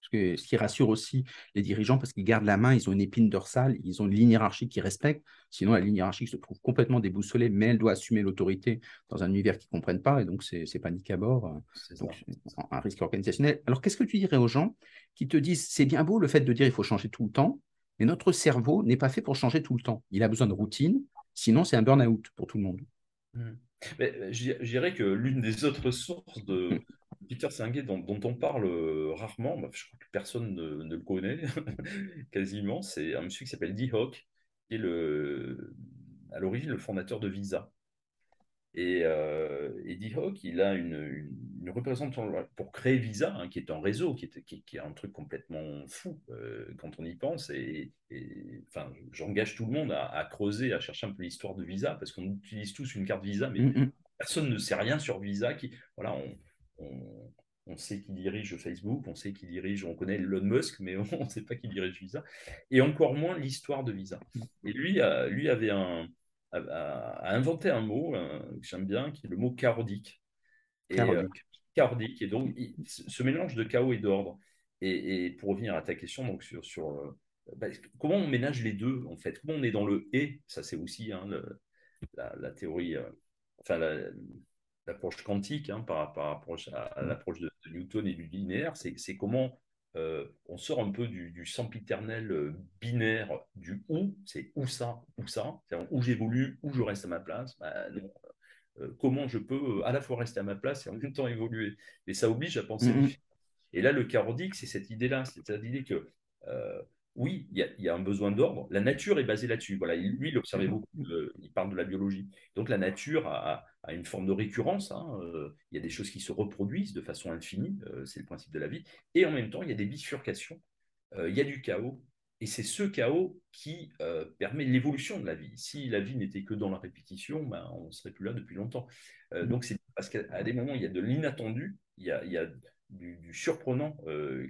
Ce qui rassure aussi les dirigeants parce qu'ils gardent la main, ils ont une épine dorsale, ils ont une ligne hiérarchique qu'ils respectent. Sinon, la ligne hiérarchique se trouve complètement déboussolée, mais elle doit assumer l'autorité dans un univers qu'ils ne comprennent pas. Et donc, c'est panique à bord. Donc, un risque organisationnel. Alors, qu'est-ce que tu dirais aux gens qui te disent c'est bien beau le fait de dire il faut changer tout le temps, mais notre cerveau n'est pas fait pour changer tout le temps. Il a besoin de routine, sinon, c'est un burn-out pour tout le monde. Mmh. Mais, je, dirais que l'une des autres sources de hmm. Peter Senge dont, on parle euh, rarement, bah, je crois que personne ne, le connaît *laughs* quasiment, c'est un monsieur qui s'appelle Dee Hock, qui est le, à l'origine le fondateur de Visa. Et euh, Eddie Hawk, il a une, représentation pour créer Visa, hein, qui est un réseau, qui est, qui, est un truc complètement fou euh, quand on y pense. Et, enfin, j'engage tout le monde à, creuser, à chercher un peu l'histoire de Visa, parce qu'on utilise tous une carte Visa, mais mm, mm. personne ne sait rien sur Visa. Qui, voilà, on, on, sait qui dirige Facebook, on sait qui dirige, on connaît Elon Musk, mais *laughs* on ne sait pas qui dirige Visa, et encore moins l'histoire de Visa. Et lui, lui avait un a, inventé un mot que j'aime bien, qui est le mot chaotique. Et, euh, chaotique. Et donc, ce mélange de chaos et d'ordre. Et, pour revenir à ta question, donc sur, sur euh, bah, comment on ménage les deux, en fait? Comment on est dans le et? Ça, c'est aussi hein, la, théorie, euh, enfin, l'approche quantique hein, par, rapport à, l'approche de, de, Newton et du linéaire. C'est comment euh, on sort un peu du, sempiternel euh, binaire du où, c'est où ça, où ça, où j'évolue, où je reste à ma place. Bah, euh, comment je peux à la fois rester à ma place et en même temps évoluer Et ça oblige à penser. Mm-hmm. Et là, le carodique, c'est cette idée-là, c'est cette idée que oui, il y, a un besoin d'ordre. La nature est basée là-dessus. Voilà, lui, il observait mhm. beaucoup, il parle de la biologie. Donc la nature a, une forme de récurrence. Hein, euh, il y a des choses qui se reproduisent de façon infinie, euh, c'est le principe de la vie. Et en même temps, il y a des bifurcations, euh, il y a du chaos. Et c'est ce chaos qui permet l'évolution de la vie. Si la vie n'était que dans la répétition, ben, on ne serait plus là depuis longtemps. Mhm. donc c'est parce qu'à des moments, il y a de l'inattendu, il y a, du surprenant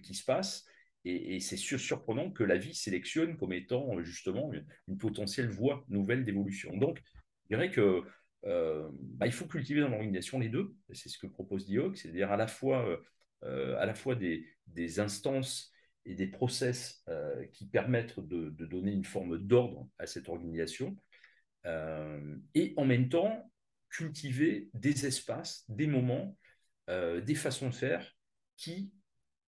qui se passe. Et, c'est surprenant que la vie sélectionne comme étant euh, justement une, potentielle voie nouvelle d'évolution. Donc, je dirais que euh, bah, il faut cultiver dans l'organisation les deux. C'est ce que propose Dioc, c'est-à-dire à la fois, euh, à la fois des, instances et des process qui permettent de, donner une forme d'ordre à cette organisation, et en même temps cultiver des espaces, des moments, des façons de faire qui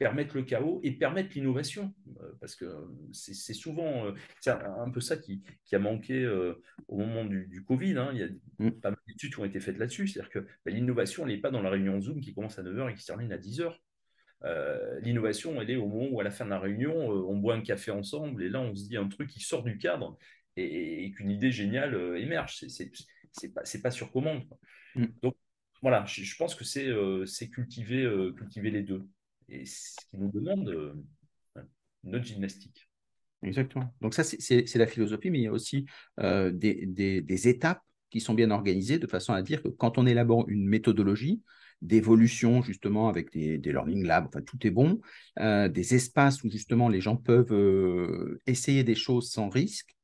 permettre le chaos et permettre l'innovation. Euh, parce que c'est souvent euh, c'est un, peu ça qui, qui a manqué euh, au moment du, Covid. Hein. Il y a mm. pas mal d'études qui ont été faites là-dessus. C'est-à-dire que bah, l'innovation, elle n'est pas dans la réunion Zoom qui commence à 9h et qui se termine à 10h. l'innovation, elle est au moment où, à la fin de la réunion, on boit un café ensemble et là, on se dit un truc qui sort du cadre et, qu'une idée géniale émerge. C'est pas, pas sur commande. Mm. Donc, voilà, je, je pense que c'est cultiver, cultiver les deux et ce qui nous demande euh, notre gymnastique. Exactement. Donc ça, c'est la philosophie, mais il y a aussi euh, des, étapes qui sont bien organisées de façon à dire que quand on élabore une méthodologie d'évolution, justement, avec des, learning labs, enfin, tout est bon, euh, des espaces où justement les gens peuvent essayer des choses sans risque,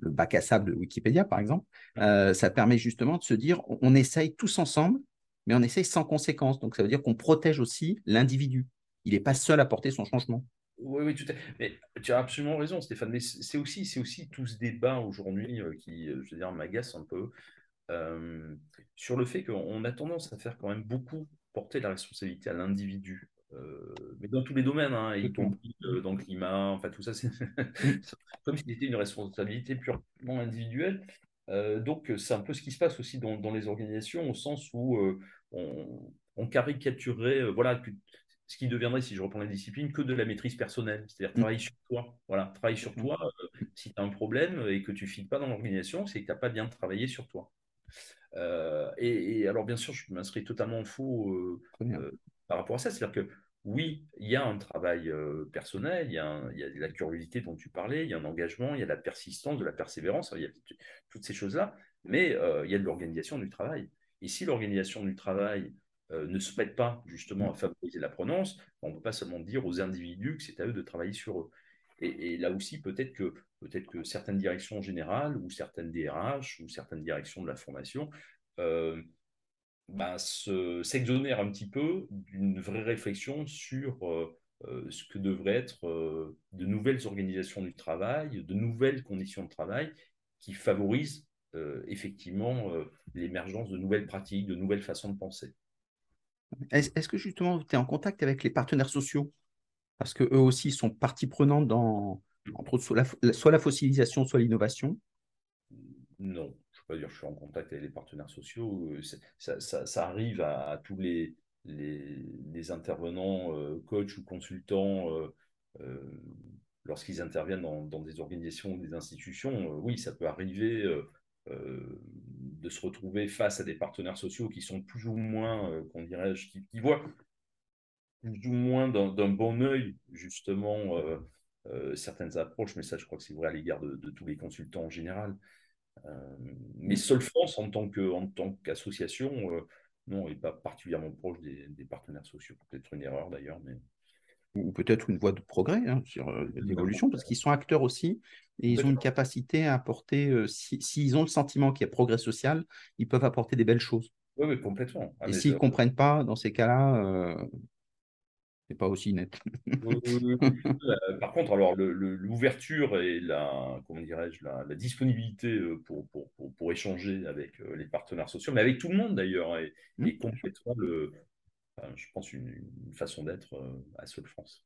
le bac à sable de Wikipédia, par exemple, ça permet justement de se dire, on essaye tous ensemble, mais on essaye sans conséquence. Donc ça veut dire qu'on protège aussi l'individu il n'est pas seul à porter son changement. Oui, oui, tout à fait. Mais tu as absolument raison, Stéphane. Mais c'est aussi, c'est aussi tout ce débat aujourd'hui euh, qui, euh, je veux dire, m'agace un peu euh, sur le fait qu'on a tendance à faire quand même beaucoup porter la responsabilité à l'individu. mais dans tous les domaines, hein, y compris dans le climat, enfin tout ça, c'est *laughs* comme si c'était une responsabilité purement individuelle. donc c'est un peu ce qui se passe aussi dans, les organisations, au sens où on, on, caricaturerait, voilà, ce qui deviendrait, si je reprends la discipline, que de la maîtrise personnelle. C'est-à-dire mm. travailler sur toi. Voilà, travailler sur mm. toi. Euh, si tu as un problème et que tu ne files pas dans l'organisation, c'est que tu n'as pas bien travaillé sur toi. Euh, et, alors, bien sûr, je m'inscris totalement en faux euh, par rapport à ça. C'est-à-dire que oui, il y a un travail personnel, il y, a il y, a la curiosité dont tu parlais, il y a un engagement, il y a la persistance, de la persévérance, il y a toutes ces choses-là, mais il y a de l'organisation du travail. Et si l'organisation du travail ne se mettent pas justement à favoriser la prononce, on ne peut pas seulement dire aux individus que c'est à eux de travailler sur eux. Et, là aussi, peut-être que, peut que certaines directions générales ou certaines DRH ou certaines directions de la formation euh, bah, s'exonèrent un petit peu d'une vraie réflexion sur euh, euh, ce que devraient être de nouvelles organisations du travail, de nouvelles conditions de travail qui favorisent effectivement l'émergence de nouvelles pratiques, de nouvelles façons de penser. Est-ce que justement tu es en contact avec les partenaires sociaux? Parce qu'eux aussi sont partie prenante dans, entre autres, soit la, fossilisation, soit l'innovation Non, je ne peux pas dire que je suis en contact avec les partenaires sociaux. Euh, ça, arrive à, tous les, intervenants, euh, coachs ou consultants, euh, lorsqu'ils interviennent dans, des organisations ou des institutions. oui, ça peut arriver. De se retrouver face à des partenaires sociaux qui sont plus ou moins, qu'on dirait, qui, qui voient du moins d'un bon œil, justement, euh, euh, certaines approches, mais ça, je crois que c'est vrai à l'égard de, tous les consultants en général. Euh, mais Seul France, en tant qu'association, non, n'est pas particulièrement proche des, partenaires sociaux. Peut-être une erreur d'ailleurs, mais ou peut-être une voie de progrès hein, sur l'évolution, parce qu'ils sont acteurs aussi et ils ont une capacité à apporter, s'ils ont le sentiment qu'il y a progrès social, ils peuvent apporter des belles choses. Oui, oui complètement. Ah, et s'ils ne comprennent pas, dans ces cas-là, c'est pas aussi net. Euh, par contre, alors l'ouverture et la, comment dirais-je, la, disponibilité euh, pour, pour, pour, échanger avec euh, les partenaires sociaux, mais avec tout le monde d'ailleurs, et, mmh, complètement le, je pense une, façon d'être à Seul France.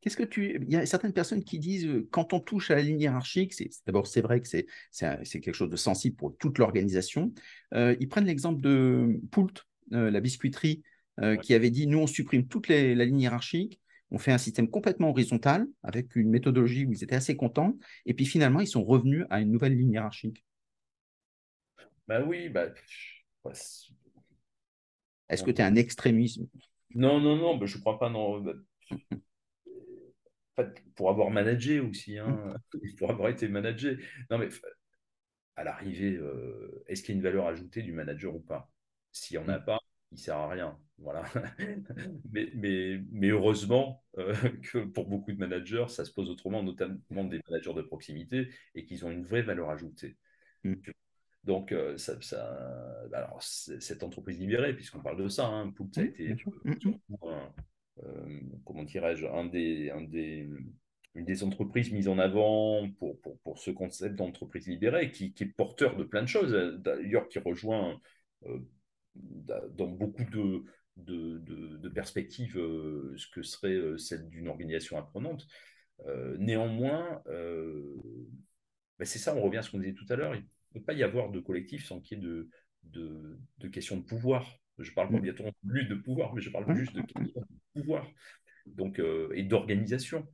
Qu'est-ce que tu. Il y a certaines personnes qui disent quand on touche à la ligne hiérarchique, c'est d'abord c'est vrai que c'est quelque chose de sensible pour toute l'organisation. ils prennent l'exemple de Poult, la biscuiterie, euh, qui avait dit nous, on supprime toute la ligne hiérarchique, on fait un système complètement horizontal avec une méthodologie où ils étaient assez contents, et puis finalement, ils sont revenus à une nouvelle ligne hiérarchique. Ben oui, bah. Est-ce que tu es un extrémisme? Non, non, non, je ne crois pas. Non. Pour avoir managé aussi, hein, *laughs* pour avoir été managé. Non, mais à l'arrivée, euh, est-ce qu'il y a une valeur ajoutée du manager ou pas? S'il n'y en a mm. pas, il sert à rien. Voilà. *laughs* mais, mais, mais, heureusement euh, *laughs* que pour beaucoup de managers, ça se pose autrement, notamment des managers de proximité, et qu'ils ont une vraie valeur ajoutée. Mm. Donc, euh, ça, alors, cette entreprise libérée, puisqu'on parle de ça, hein, ça a été, mm, comment dirais-je, un des, un des, une des entreprises mises en avant pour, ce concept d'entreprise libérée, qui, est porteur de plein de choses, d'ailleurs, qui rejoint dans beaucoup de, perspectives euh, ce que serait euh, celle d'une organisation apprenante. Euh, néanmoins, ben c'est ça, on revient à ce qu'on disait tout à l'heure, il ne peut pas y avoir de collectif sans qu'il y ait de, questions de pouvoir. Je parle pas mm. bientôt plus de pouvoir, mais je parle juste de de pouvoir donc, et d'organisation.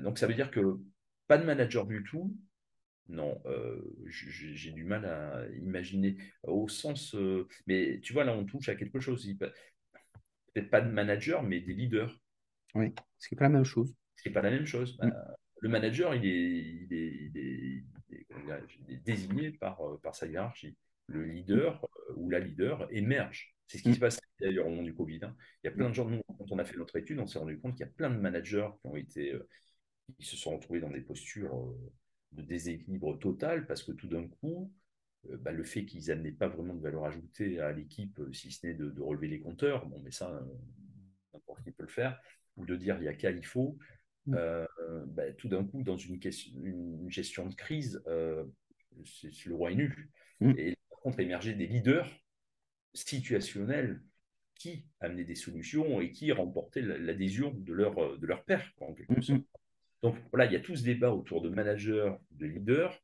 Donc ça veut dire que pas de manager du tout, non, euh, j'ai du mal à imaginer au sens. Euh, mais tu vois, là, on touche à quelque chose. Peut-être pas de manager, mais des leaders. Oui, ce n'est pas la même chose. Ce n'est pas la même chose. Mm. Bah, le manager, il est, il est, désigné par, euh, par sa hiérarchie. Le leader ou la leader émerge. C'est ce qui mm. se passe d'ailleurs au moment du Covid. Hein. Il y a plein de gens, nous, quand on a fait notre étude, on s'est rendu compte qu'il y a plein de managers qui ont été, qui se sont retrouvés dans des postures de déséquilibre total parce que tout d'un coup, euh, bah, le fait qu'ils n'amenaient pas vraiment de valeur ajoutée à l'équipe, euh, si ce n'est de, relever les compteurs, bon, mais ça, euh, n'importe qui peut le faire, ou de dire il y a qu'à il faut, mm. bah, tout d'un coup, dans une, question, une gestion de crise, c'est le roi est nu. Mm. Et contre, émerger des leaders situationnels qui amenaient des solutions et qui remportaient l'adhésion de leur, de leur père, en quelque mm, sorte. Donc voilà, il y a tout ce débat autour de manager, de leader.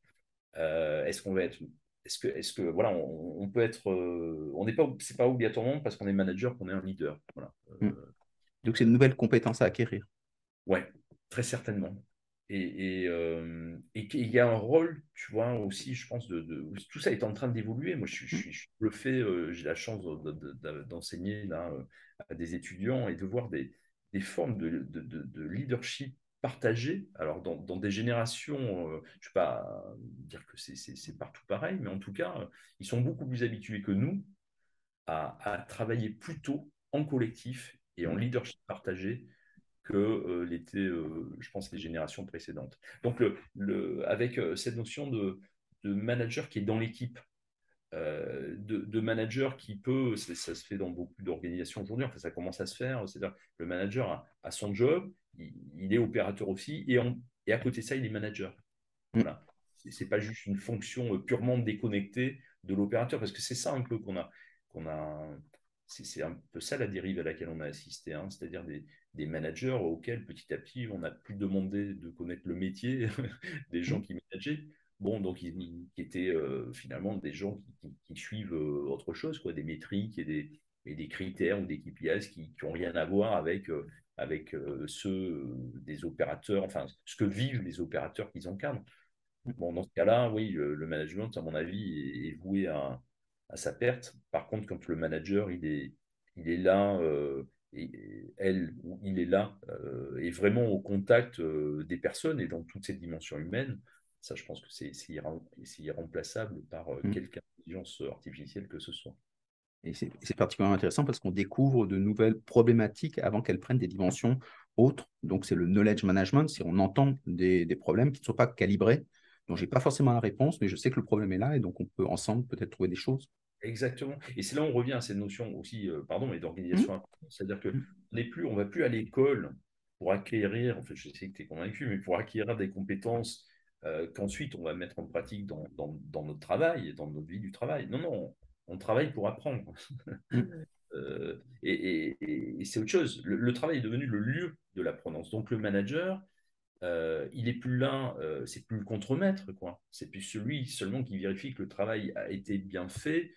Euh, est-ce qu'on va être est-ce que, est-ce que voilà, on, peut être, euh, on n'est pas, c'est pas obligatoirement parce qu'on est manager qu'on est un leader. Voilà. Mm. Donc c'est une nouvelle compétence à acquérir. Ouais, très certainement. Et, et, euh, il y a un rôle, tu vois, aussi, je pense, de, tout ça est en train d'évoluer. Moi, je, je, je, le fais, j'ai la chance d'enseigner là à des étudiants et de voir des, des formes de, de leadership partagé. Alors, dans, des générations, euh, je ne vais pas dire que c'est partout pareil, mais en tout cas, ils sont beaucoup plus habitués que nous à, travailler plutôt en collectif et en leadership partagé que euh, l'étaient, euh, je pense, les générations précédentes. Donc, le, avec euh, cette notion de, manager qui est dans l'équipe, de, manager qui peut, ça, se fait dans beaucoup d'organisations aujourd'hui, enfin, ça commence à se faire, c'est-à-dire le manager a, son job, il, est opérateur aussi, et, et à côté de ça, il est manager. Mm. Voilà. Ce n'est pas juste une fonction purement déconnectée de l'opérateur, parce que c'est ça un peu qu'on a, qu'on a c'est un peu ça la dérive à laquelle on a assisté, hein. c'est-à-dire des, managers auxquels petit à petit on n'a plus demandé de connaître le métier *laughs* des gens mmh. qui manageaient. Bon, donc ils, qui étaient euh, finalement des gens qui, suivent euh, autre chose, quoi, des métriques et des, et des critères ou des KPIs qui n'ont rien à voir avec, euh, avec ceux des opérateurs, enfin ce que vivent les opérateurs qu'ils encadrent. Mmh. Bon, dans ce cas-là, oui, le, management, à mon avis, est voué à, à sa perte. Par contre, quand le manager, il est, il est là, euh, et, elle ou il est là, euh, et vraiment au contact euh, des personnes et dans toutes ces dimensions humaines, ça, je pense que c'est irremplaçable par mm. quelque intelligence artificielle que ce soit. Et c'est particulièrement intéressant parce qu'on découvre de nouvelles problématiques avant qu'elles prennent des dimensions autres. Donc, c'est le knowledge management, si on entend des, des problèmes qui ne sont pas calibrés, dont je n'ai pas forcément la réponse, mais je sais que le problème est là et donc on peut ensemble peut-être trouver des choses. Exactement. Et c'est là où on revient à cette notion aussi, euh, pardon, mais d'organisation. Mmh. C'est-à-dire qu'on mmh. on va plus à l'école pour acquérir, en fait, je sais que tu es convaincu, mais pour acquérir des compétences euh, qu'ensuite on va mettre en pratique dans, dans, notre travail et dans notre vie du travail. Non, non, on, travaille pour apprendre. Mmh. *laughs* Euh, et, c'est autre chose. Le, travail est devenu le lieu de l'apprenance. Donc le manager, il est plus là, c'est plus le contremaître, quoi. C'est plus celui seulement qui vérifie que le travail a été bien fait,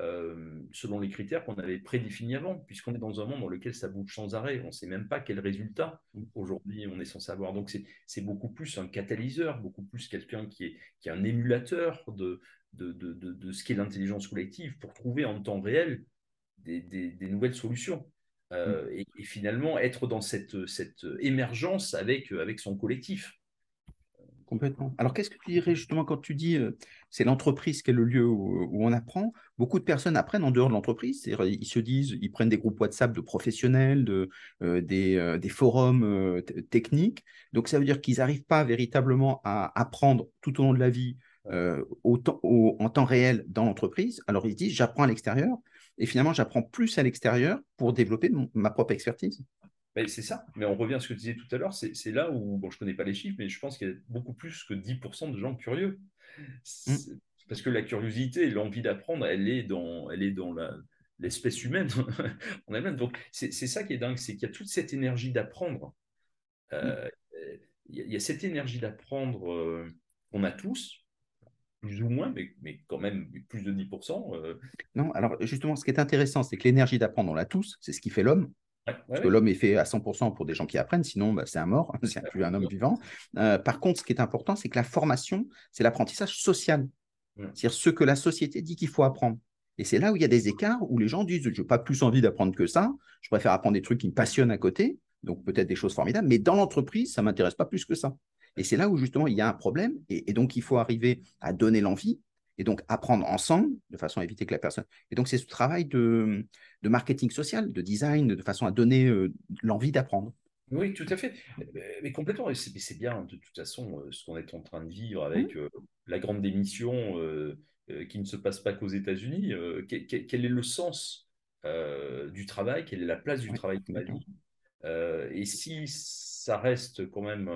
euh, selon les critères qu'on avait prédéfinis avant, puisqu'on est dans un monde dans lequel ça bouge sans arrêt. On ne sait même pas quel résultat aujourd'hui on est censé avoir. Donc c'est beaucoup plus un catalyseur, beaucoup plus quelqu'un qui est, qui est un émulateur de, de, de, de, ce qu'est l'intelligence collective pour trouver en temps réel des, des, nouvelles solutions. Euh, et, et, finalement être dans cette, cette émergence avec, avec son collectif. Complètement. Alors, qu'est-ce que tu dirais justement quand tu dis euh, c'est l'entreprise qui est le lieu où, on apprend? Beaucoup de personnes apprennent en dehors de l'entreprise. Ils se disent, ils prennent des groupes WhatsApp de professionnels, de, euh, des, euh, des, forums techniques. Donc, ça veut dire qu'ils n'arrivent pas véritablement à apprendre tout au long de la vie au en temps réel dans l'entreprise. Alors, ils disent j'apprends à l'extérieur et finalement, j'apprends plus à l'extérieur pour développer ma propre expertise c'est ça, mais on revient à ce que tu disais tout à l'heure, c'est là où, bon, je ne connais pas les chiffres, mais je pense qu'il y a beaucoup plus que 10% de gens curieux. Mm. Parce que la curiosité, l'envie d'apprendre, elle est dans, elle est dans l'espèce humaine *laughs* en elle-même. Donc, c'est ça qui est dingue, c'est qu'il y a toute cette énergie d'apprendre. Euh, mm. il, y a cette énergie d'apprendre euh, qu'on a tous, plus ou moins, mais, mais, quand même plus de 10%. Euh. Non, alors justement, ce qui est intéressant, c'est que l'énergie d'apprendre, on l'a tous, c'est ce qui fait l'homme. Parce que l'homme est fait à 100% pour des gens qui apprennent, sinon bah, c'est un mort, *laughs* c'est plus un homme vivant. Euh, par contre, ce qui est important, c'est que la formation, c'est l'apprentissage social. C'est-à-dire ce que la société dit qu'il faut apprendre. Et c'est là où il y a des écarts où les gens disent Je n'ai pas plus envie d'apprendre que ça, je préfère apprendre des trucs qui me passionnent à côté, donc peut-être des choses formidables, mais dans l'entreprise, ça ne m'intéresse pas plus que ça. Et c'est là où justement il y a un problème, et donc il faut arriver à donner l'envie, et donc apprendre ensemble de façon à éviter que la personne. Et donc c'est ce travail de, de, marketing social, de design, de façon à donner euh, l'envie d'apprendre. Oui, tout à fait. Mais, complètement. Et c'est bien de toute façon euh, ce qu'on est en train de vivre avec euh, la grande démission qui ne se passe pas qu'aux États-Unis. Quel, est le sens du travail? Quelle est la place du travail Et si ça reste quand même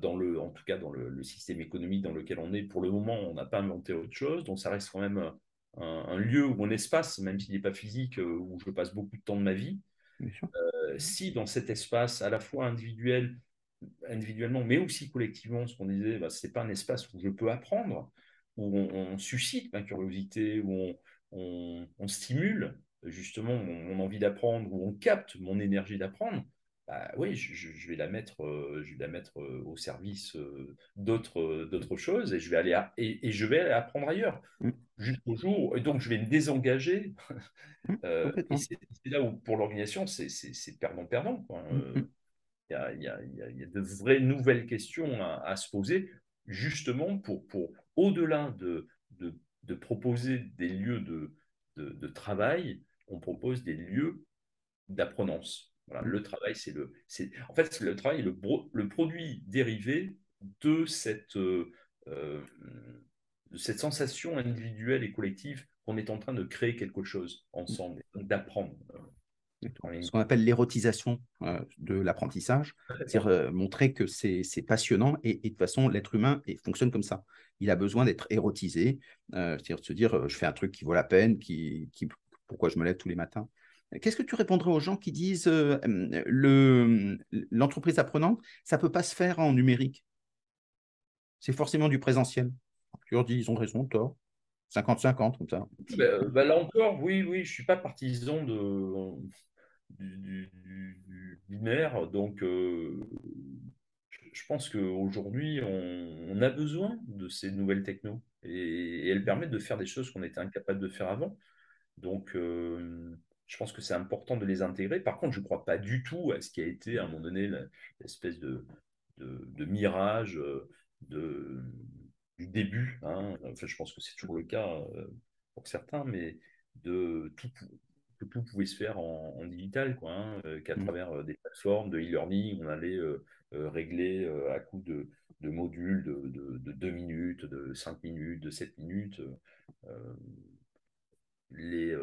dans le, en tout cas dans le, système économique dans lequel on est. Pour le moment, on n'a pas inventé autre chose, donc ça reste quand même un, lieu ou un espace, même s'il n'est pas physique, euh, où je passe beaucoup de temps de ma vie. Euh, si dans cet espace, à la fois individuel, individuellement, mais aussi collectivement, ce qu'on disait, bah, ce n'est pas un espace où je peux apprendre, où on, suscite ma curiosité, où on, on stimule justement mon envie d'apprendre, où on capte mon énergie d'apprendre, bah oui, je, vais la mettre, euh, je vais la mettre euh, au service euh, d'autres, d'autres choses et je vais aller et, je vais apprendre ailleurs mmh. jusqu'au jour. Et donc je vais me désengager. Mmh, *laughs* et c'est, là où pour l'organisation c'est, perdant-perdant. Mmh, il y, a, y, a, y, a, de vraies nouvelles questions à, se poser justement pour, pour au-delà de, de, de, proposer des lieux de, de, travail, on propose des lieux d'apprenance. Voilà, le travail, c'est le, en fait, le travail le, le produit dérivé de cette, euh, de cette sensation individuelle et collective qu'on est en train de créer quelque chose ensemble, d'apprendre. Ce qu'on appelle l'érotisation euh, de l'apprentissage, c'est-à-dire euh, montrer que c'est passionnant et, de toute façon, l'être humain fonctionne comme ça. Il a besoin d'être érotisé, euh, c'est-à-dire de se dire je fais un truc qui vaut la peine, qui, qui pourquoi je me lève tous les matins. Qu'est-ce que tu répondrais aux gens qui disent l'entreprise apprenante, ça ne peut pas se faire en numérique? C'est forcément du présentiel. Tu leur dis ils ont raison, tort. 50-50, comme ça. Ben, ben là encore, oui, oui, je ne suis pas partisan de, du, binaire. Donc, euh, je pense qu'aujourd'hui, on, on, a besoin de ces nouvelles technos et, elles permettent de faire des choses qu'on était incapable de faire avant. Donc, euh, je pense que c'est important de les intégrer. Par contre, je ne crois pas du tout à ce qui a été à un moment donné l'espèce de, de, mirage euh, de, du début. Hein. Enfin, je pense que c'est toujours le cas pour certains, mais de tout, tout pouvait se faire en, digital, quoi, hein, euh, qu'à mmh. travers euh, des plateformes de e-learning, on allait euh, régler à coup de, modules de, de, 2 minutes, de 5 minutes, de 7 minutes, les,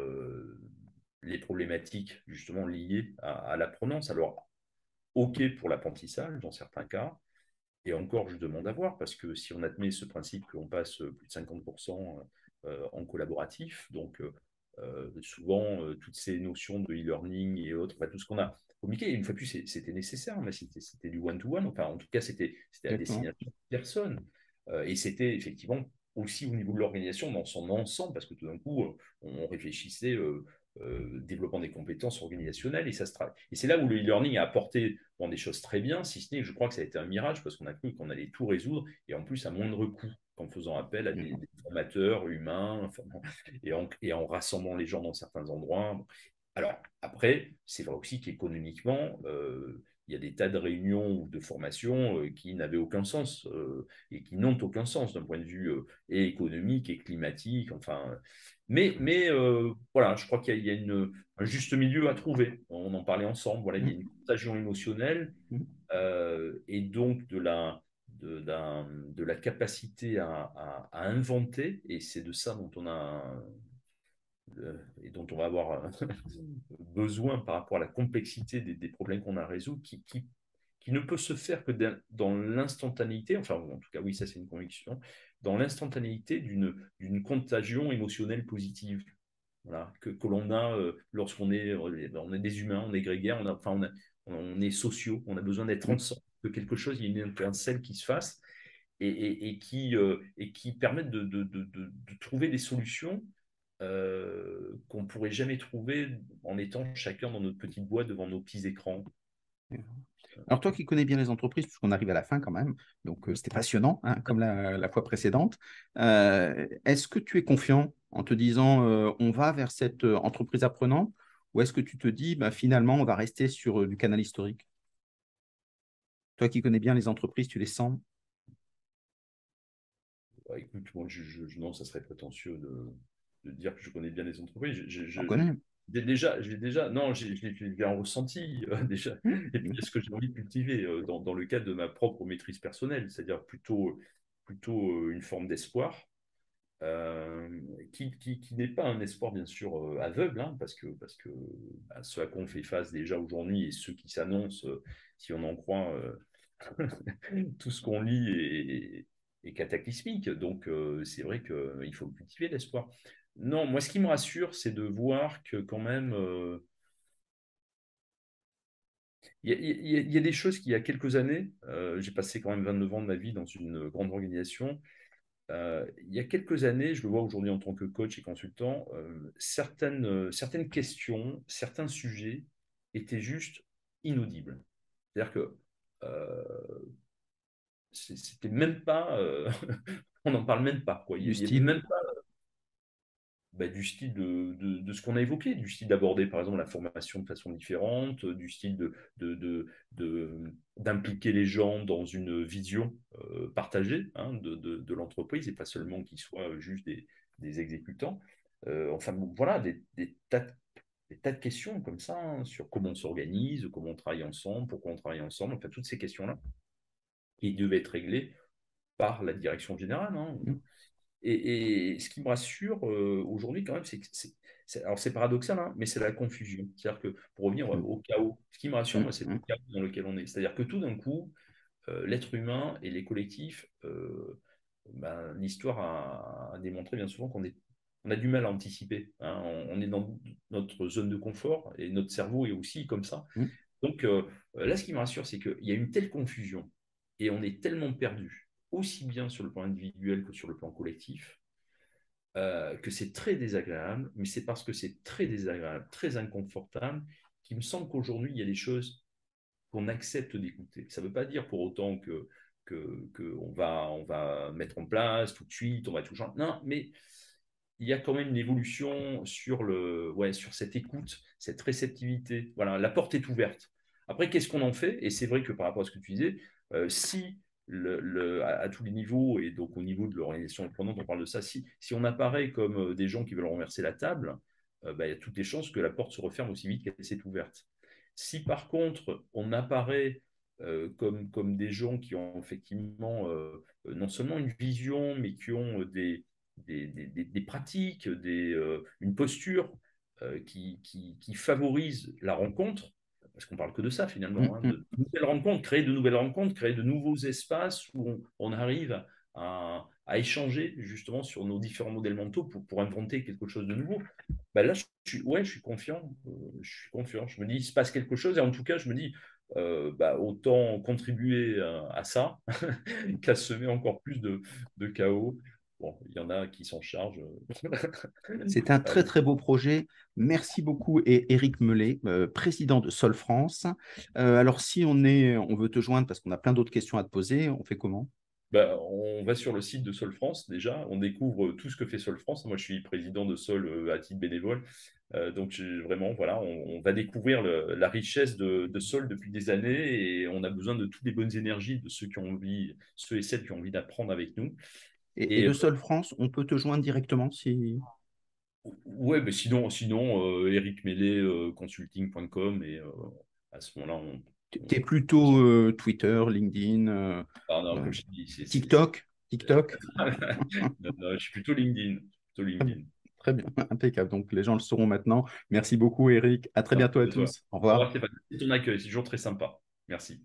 les problématiques justement liées à, à l'apprenance. Alors, OK pour l'apprentissage dans certains cas, et encore, je demande à voir, parce que si on admet ce principe qu'on passe plus de 50% en collaboratif, donc euh, souvent, euh, toutes ces notions de e-learning et autres, tout ce qu'on a communiqué, une fois de plus, c'était nécessaire, mais c'était du one-to-one, enfin, en tout cas, c'était à destination de personne. Euh, et c'était effectivement aussi au niveau de l'organisation dans son ensemble, parce que tout d'un coup, on réfléchissait développement des compétences organisationnelles et ça se travaille. Et c'est là où le e-learning a apporté des choses très bien, si ce n'est, je crois que ça a été un mirage parce qu'on a cru qu'on allait tout résoudre et en plus à moindre coût en faisant appel à des, formateurs humains et, en, et, en, rassemblant les gens dans certains endroits. Alors, après, c'est vrai aussi qu'économiquement, euh, il y a des tas de réunions ou de formations euh, qui n'avaient aucun sens euh, et qui n'ont aucun sens d'un point de vue et économique et climatique. Enfin, mais, mais voilà, je crois qu'il y a, une, un juste milieu à trouver. On en parlait ensemble. Voilà, il y a une contagion émotionnelle mmh. et donc de la de, de, la capacité à, inventer, et c'est de ça dont on a et dont on va avoir *laughs* besoin par rapport à la complexité des, problèmes qu'on a à résoudre, qui, qui, qui, ne peut se faire que dans l'instantanéité, enfin en tout cas oui, ça c'est une conviction, dans l'instantanéité d'une contagion émotionnelle positive. Voilà, que, que l'on a euh, lorsqu'on est, on est des humains, on est grégaires, on, a, enfin, on, on est sociaux, on a besoin d'être ensemble que quelque chose, il y a une étincelle qui se fasse et, et, qui, euh, et qui permettent de, de, de, de, trouver des solutions euh, qu'on ne pourrait jamais trouver en étant chacun dans notre petite boîte devant nos petits écrans. Alors toi qui connais bien les entreprises, puisqu'on arrive à la fin quand même, donc euh, c'était passionnant, hein, comme la, la, fois précédente, est-ce que tu es confiant en te disant on va vers cette entreprise apprenante ou est-ce que tu te dis bah, finalement on va rester sur du canal historique? Toi qui connais bien les entreprises, tu les sens? Bah, Écoute, moi, je, non, ça serait prétentieux de, dire que je connais bien les entreprises. Je, je connais. Déjà, j'ai déjà, non, j'ai bien ressenti euh, *laughs* déjà. Mmh. Et puis, ce que j'ai envie de cultiver euh, dans, dans, le cadre de ma propre maîtrise personnelle, c'est-à-dire plutôt, plutôt euh, une forme d'espoir, qui, qui, qui n'est pas un espoir bien sûr aveugle, hein, parce que, parce que bah, ce à quoi on fait face déjà aujourd'hui et ceux qui s'annoncent, si on en croit, *laughs* tout ce qu'on lit est, cataclysmique. Donc, euh, c'est vrai qu'il faut cultiver l'espoir. Non, moi, ce qui me rassure, c'est de voir que quand même, il y, a des choses qui, il y a quelques années, euh, j'ai passé quand même 29 ans de ma vie dans une grande organisation. Euh, il y a quelques années, je le vois aujourd'hui en tant que coach et consultant, certaines, certaines questions, certains sujets étaient juste inaudibles. C'est-à-dire que euh, c'était même pas. Euh, *laughs* on n'en parle même pas. Quoi. Il n'y avait même pas bah, du style de, de, ce qu'on a évoqué, du style d'aborder par exemple la formation de façon différente, du style de, d'impliquer les gens dans une vision euh, partagée hein, de, l'entreprise et pas seulement qu'ils soient juste des, des exécutants. enfin, voilà, des, tas de, questions comme ça hein, sur comment on s'organise, comment on travaille ensemble, pourquoi on travaille ensemble, enfin, toutes ces questions-là qui devaient être réglées par la direction générale. Hein. Mmh. Et, ce qui me rassure aujourd'hui, quand même, c'est que alors c'est paradoxal, hein, mais c'est la confusion. C'est-à-dire que pour revenir mmh. au chaos, ce qui me rassure, moi, c'est le mmh. chaos dans lequel on est. C'est-à-dire que tout d'un coup, euh, l'être humain et les collectifs, euh, ben, l'histoire a, démontré bien souvent qu'on on a du mal à anticiper. Hein. On, est dans notre zone de confort et notre cerveau est aussi comme ça. Mmh. Donc euh, là, ce qui me rassure, c'est qu'il y a une telle confusion et on est tellement perdu, aussi bien sur le plan individuel que sur le plan collectif, euh, que c'est très désagréable, mais c'est parce que c'est très désagréable, très inconfortable, qu'il me semble qu'aujourd'hui, il y a des choses qu'on accepte d'écouter. Ça ne veut pas dire pour autant que, que, on, va, on va mettre en place tout de suite, on va tout changer. Non, mais il y a quand même une évolution sur, le, ouais, sur cette écoute, cette réceptivité. Voilà, la porte est ouverte. Après, qu'est-ce qu'on en fait? Et c'est vrai que par rapport à ce que tu disais, euh, si le, à, tous les niveaux, et donc au niveau de l'organisation prenante, on parle de ça. Si, si on apparaît comme euh, des gens qui veulent renverser la table, euh, bah, il y a toutes les chances que la porte se referme aussi vite qu'elle s'est ouverte. Si par contre on apparaît euh, comme, comme des gens qui ont effectivement non seulement une vision, mais qui ont des, des, des, pratiques, des, une posture qui, qui, favorise la rencontre, parce qu'on parle que de ça finalement, mm, hein, de, mm. nouvelles rencontres, créer de nouvelles rencontres, créer de nouveaux espaces où on, arrive à, échanger justement sur nos différents modèles mentaux pour, pour inventer quelque chose de nouveau. Ben là, je suis, ouais, je suis confiant. Euh, je suis confiant. Je me dis, il se passe quelque chose et en tout cas, je me dis, euh, bah, autant contribuer à, ça *laughs* qu'à semer encore plus de, de chaos Bon, il y en a qui s'en chargent. C'est un *laughs* très très beau projet. Merci beaucoup et Eric Mellet, euh, président de Sol France. Euh, alors si on est, on veut te joindre parce qu'on a plein d'autres questions à te poser, on fait comment? Bah, on va sur le site de Sol France déjà, on découvre tout ce que fait Sol France. Moi, je suis président de Sol euh, à titre bénévole. donc, vraiment, voilà, on, va découvrir la richesse de, de, Sol depuis des années et on a besoin de toutes les bonnes énergies de ceux qui ont envie, ceux et celles qui ont envie d'apprendre avec nous. Et, de Sol France, on peut te joindre directement si. Ouais, mais sinon, sinon euh, Eric Mellet, euh, consulting.com, et euh, à ce moment-là, on. Tu es plutôt euh, Twitter, LinkedIn, ah non, comme je dis, TikTok TikTok *laughs* non, je suis plutôt LinkedIn. Plutôt LinkedIn. Très bien, *laughs* impeccable. Donc les gens le sauront maintenant. Merci beaucoup, Eric. À très bientôt à tous. Au revoir. C'est ton accueil, c'est toujours très sympa. Merci.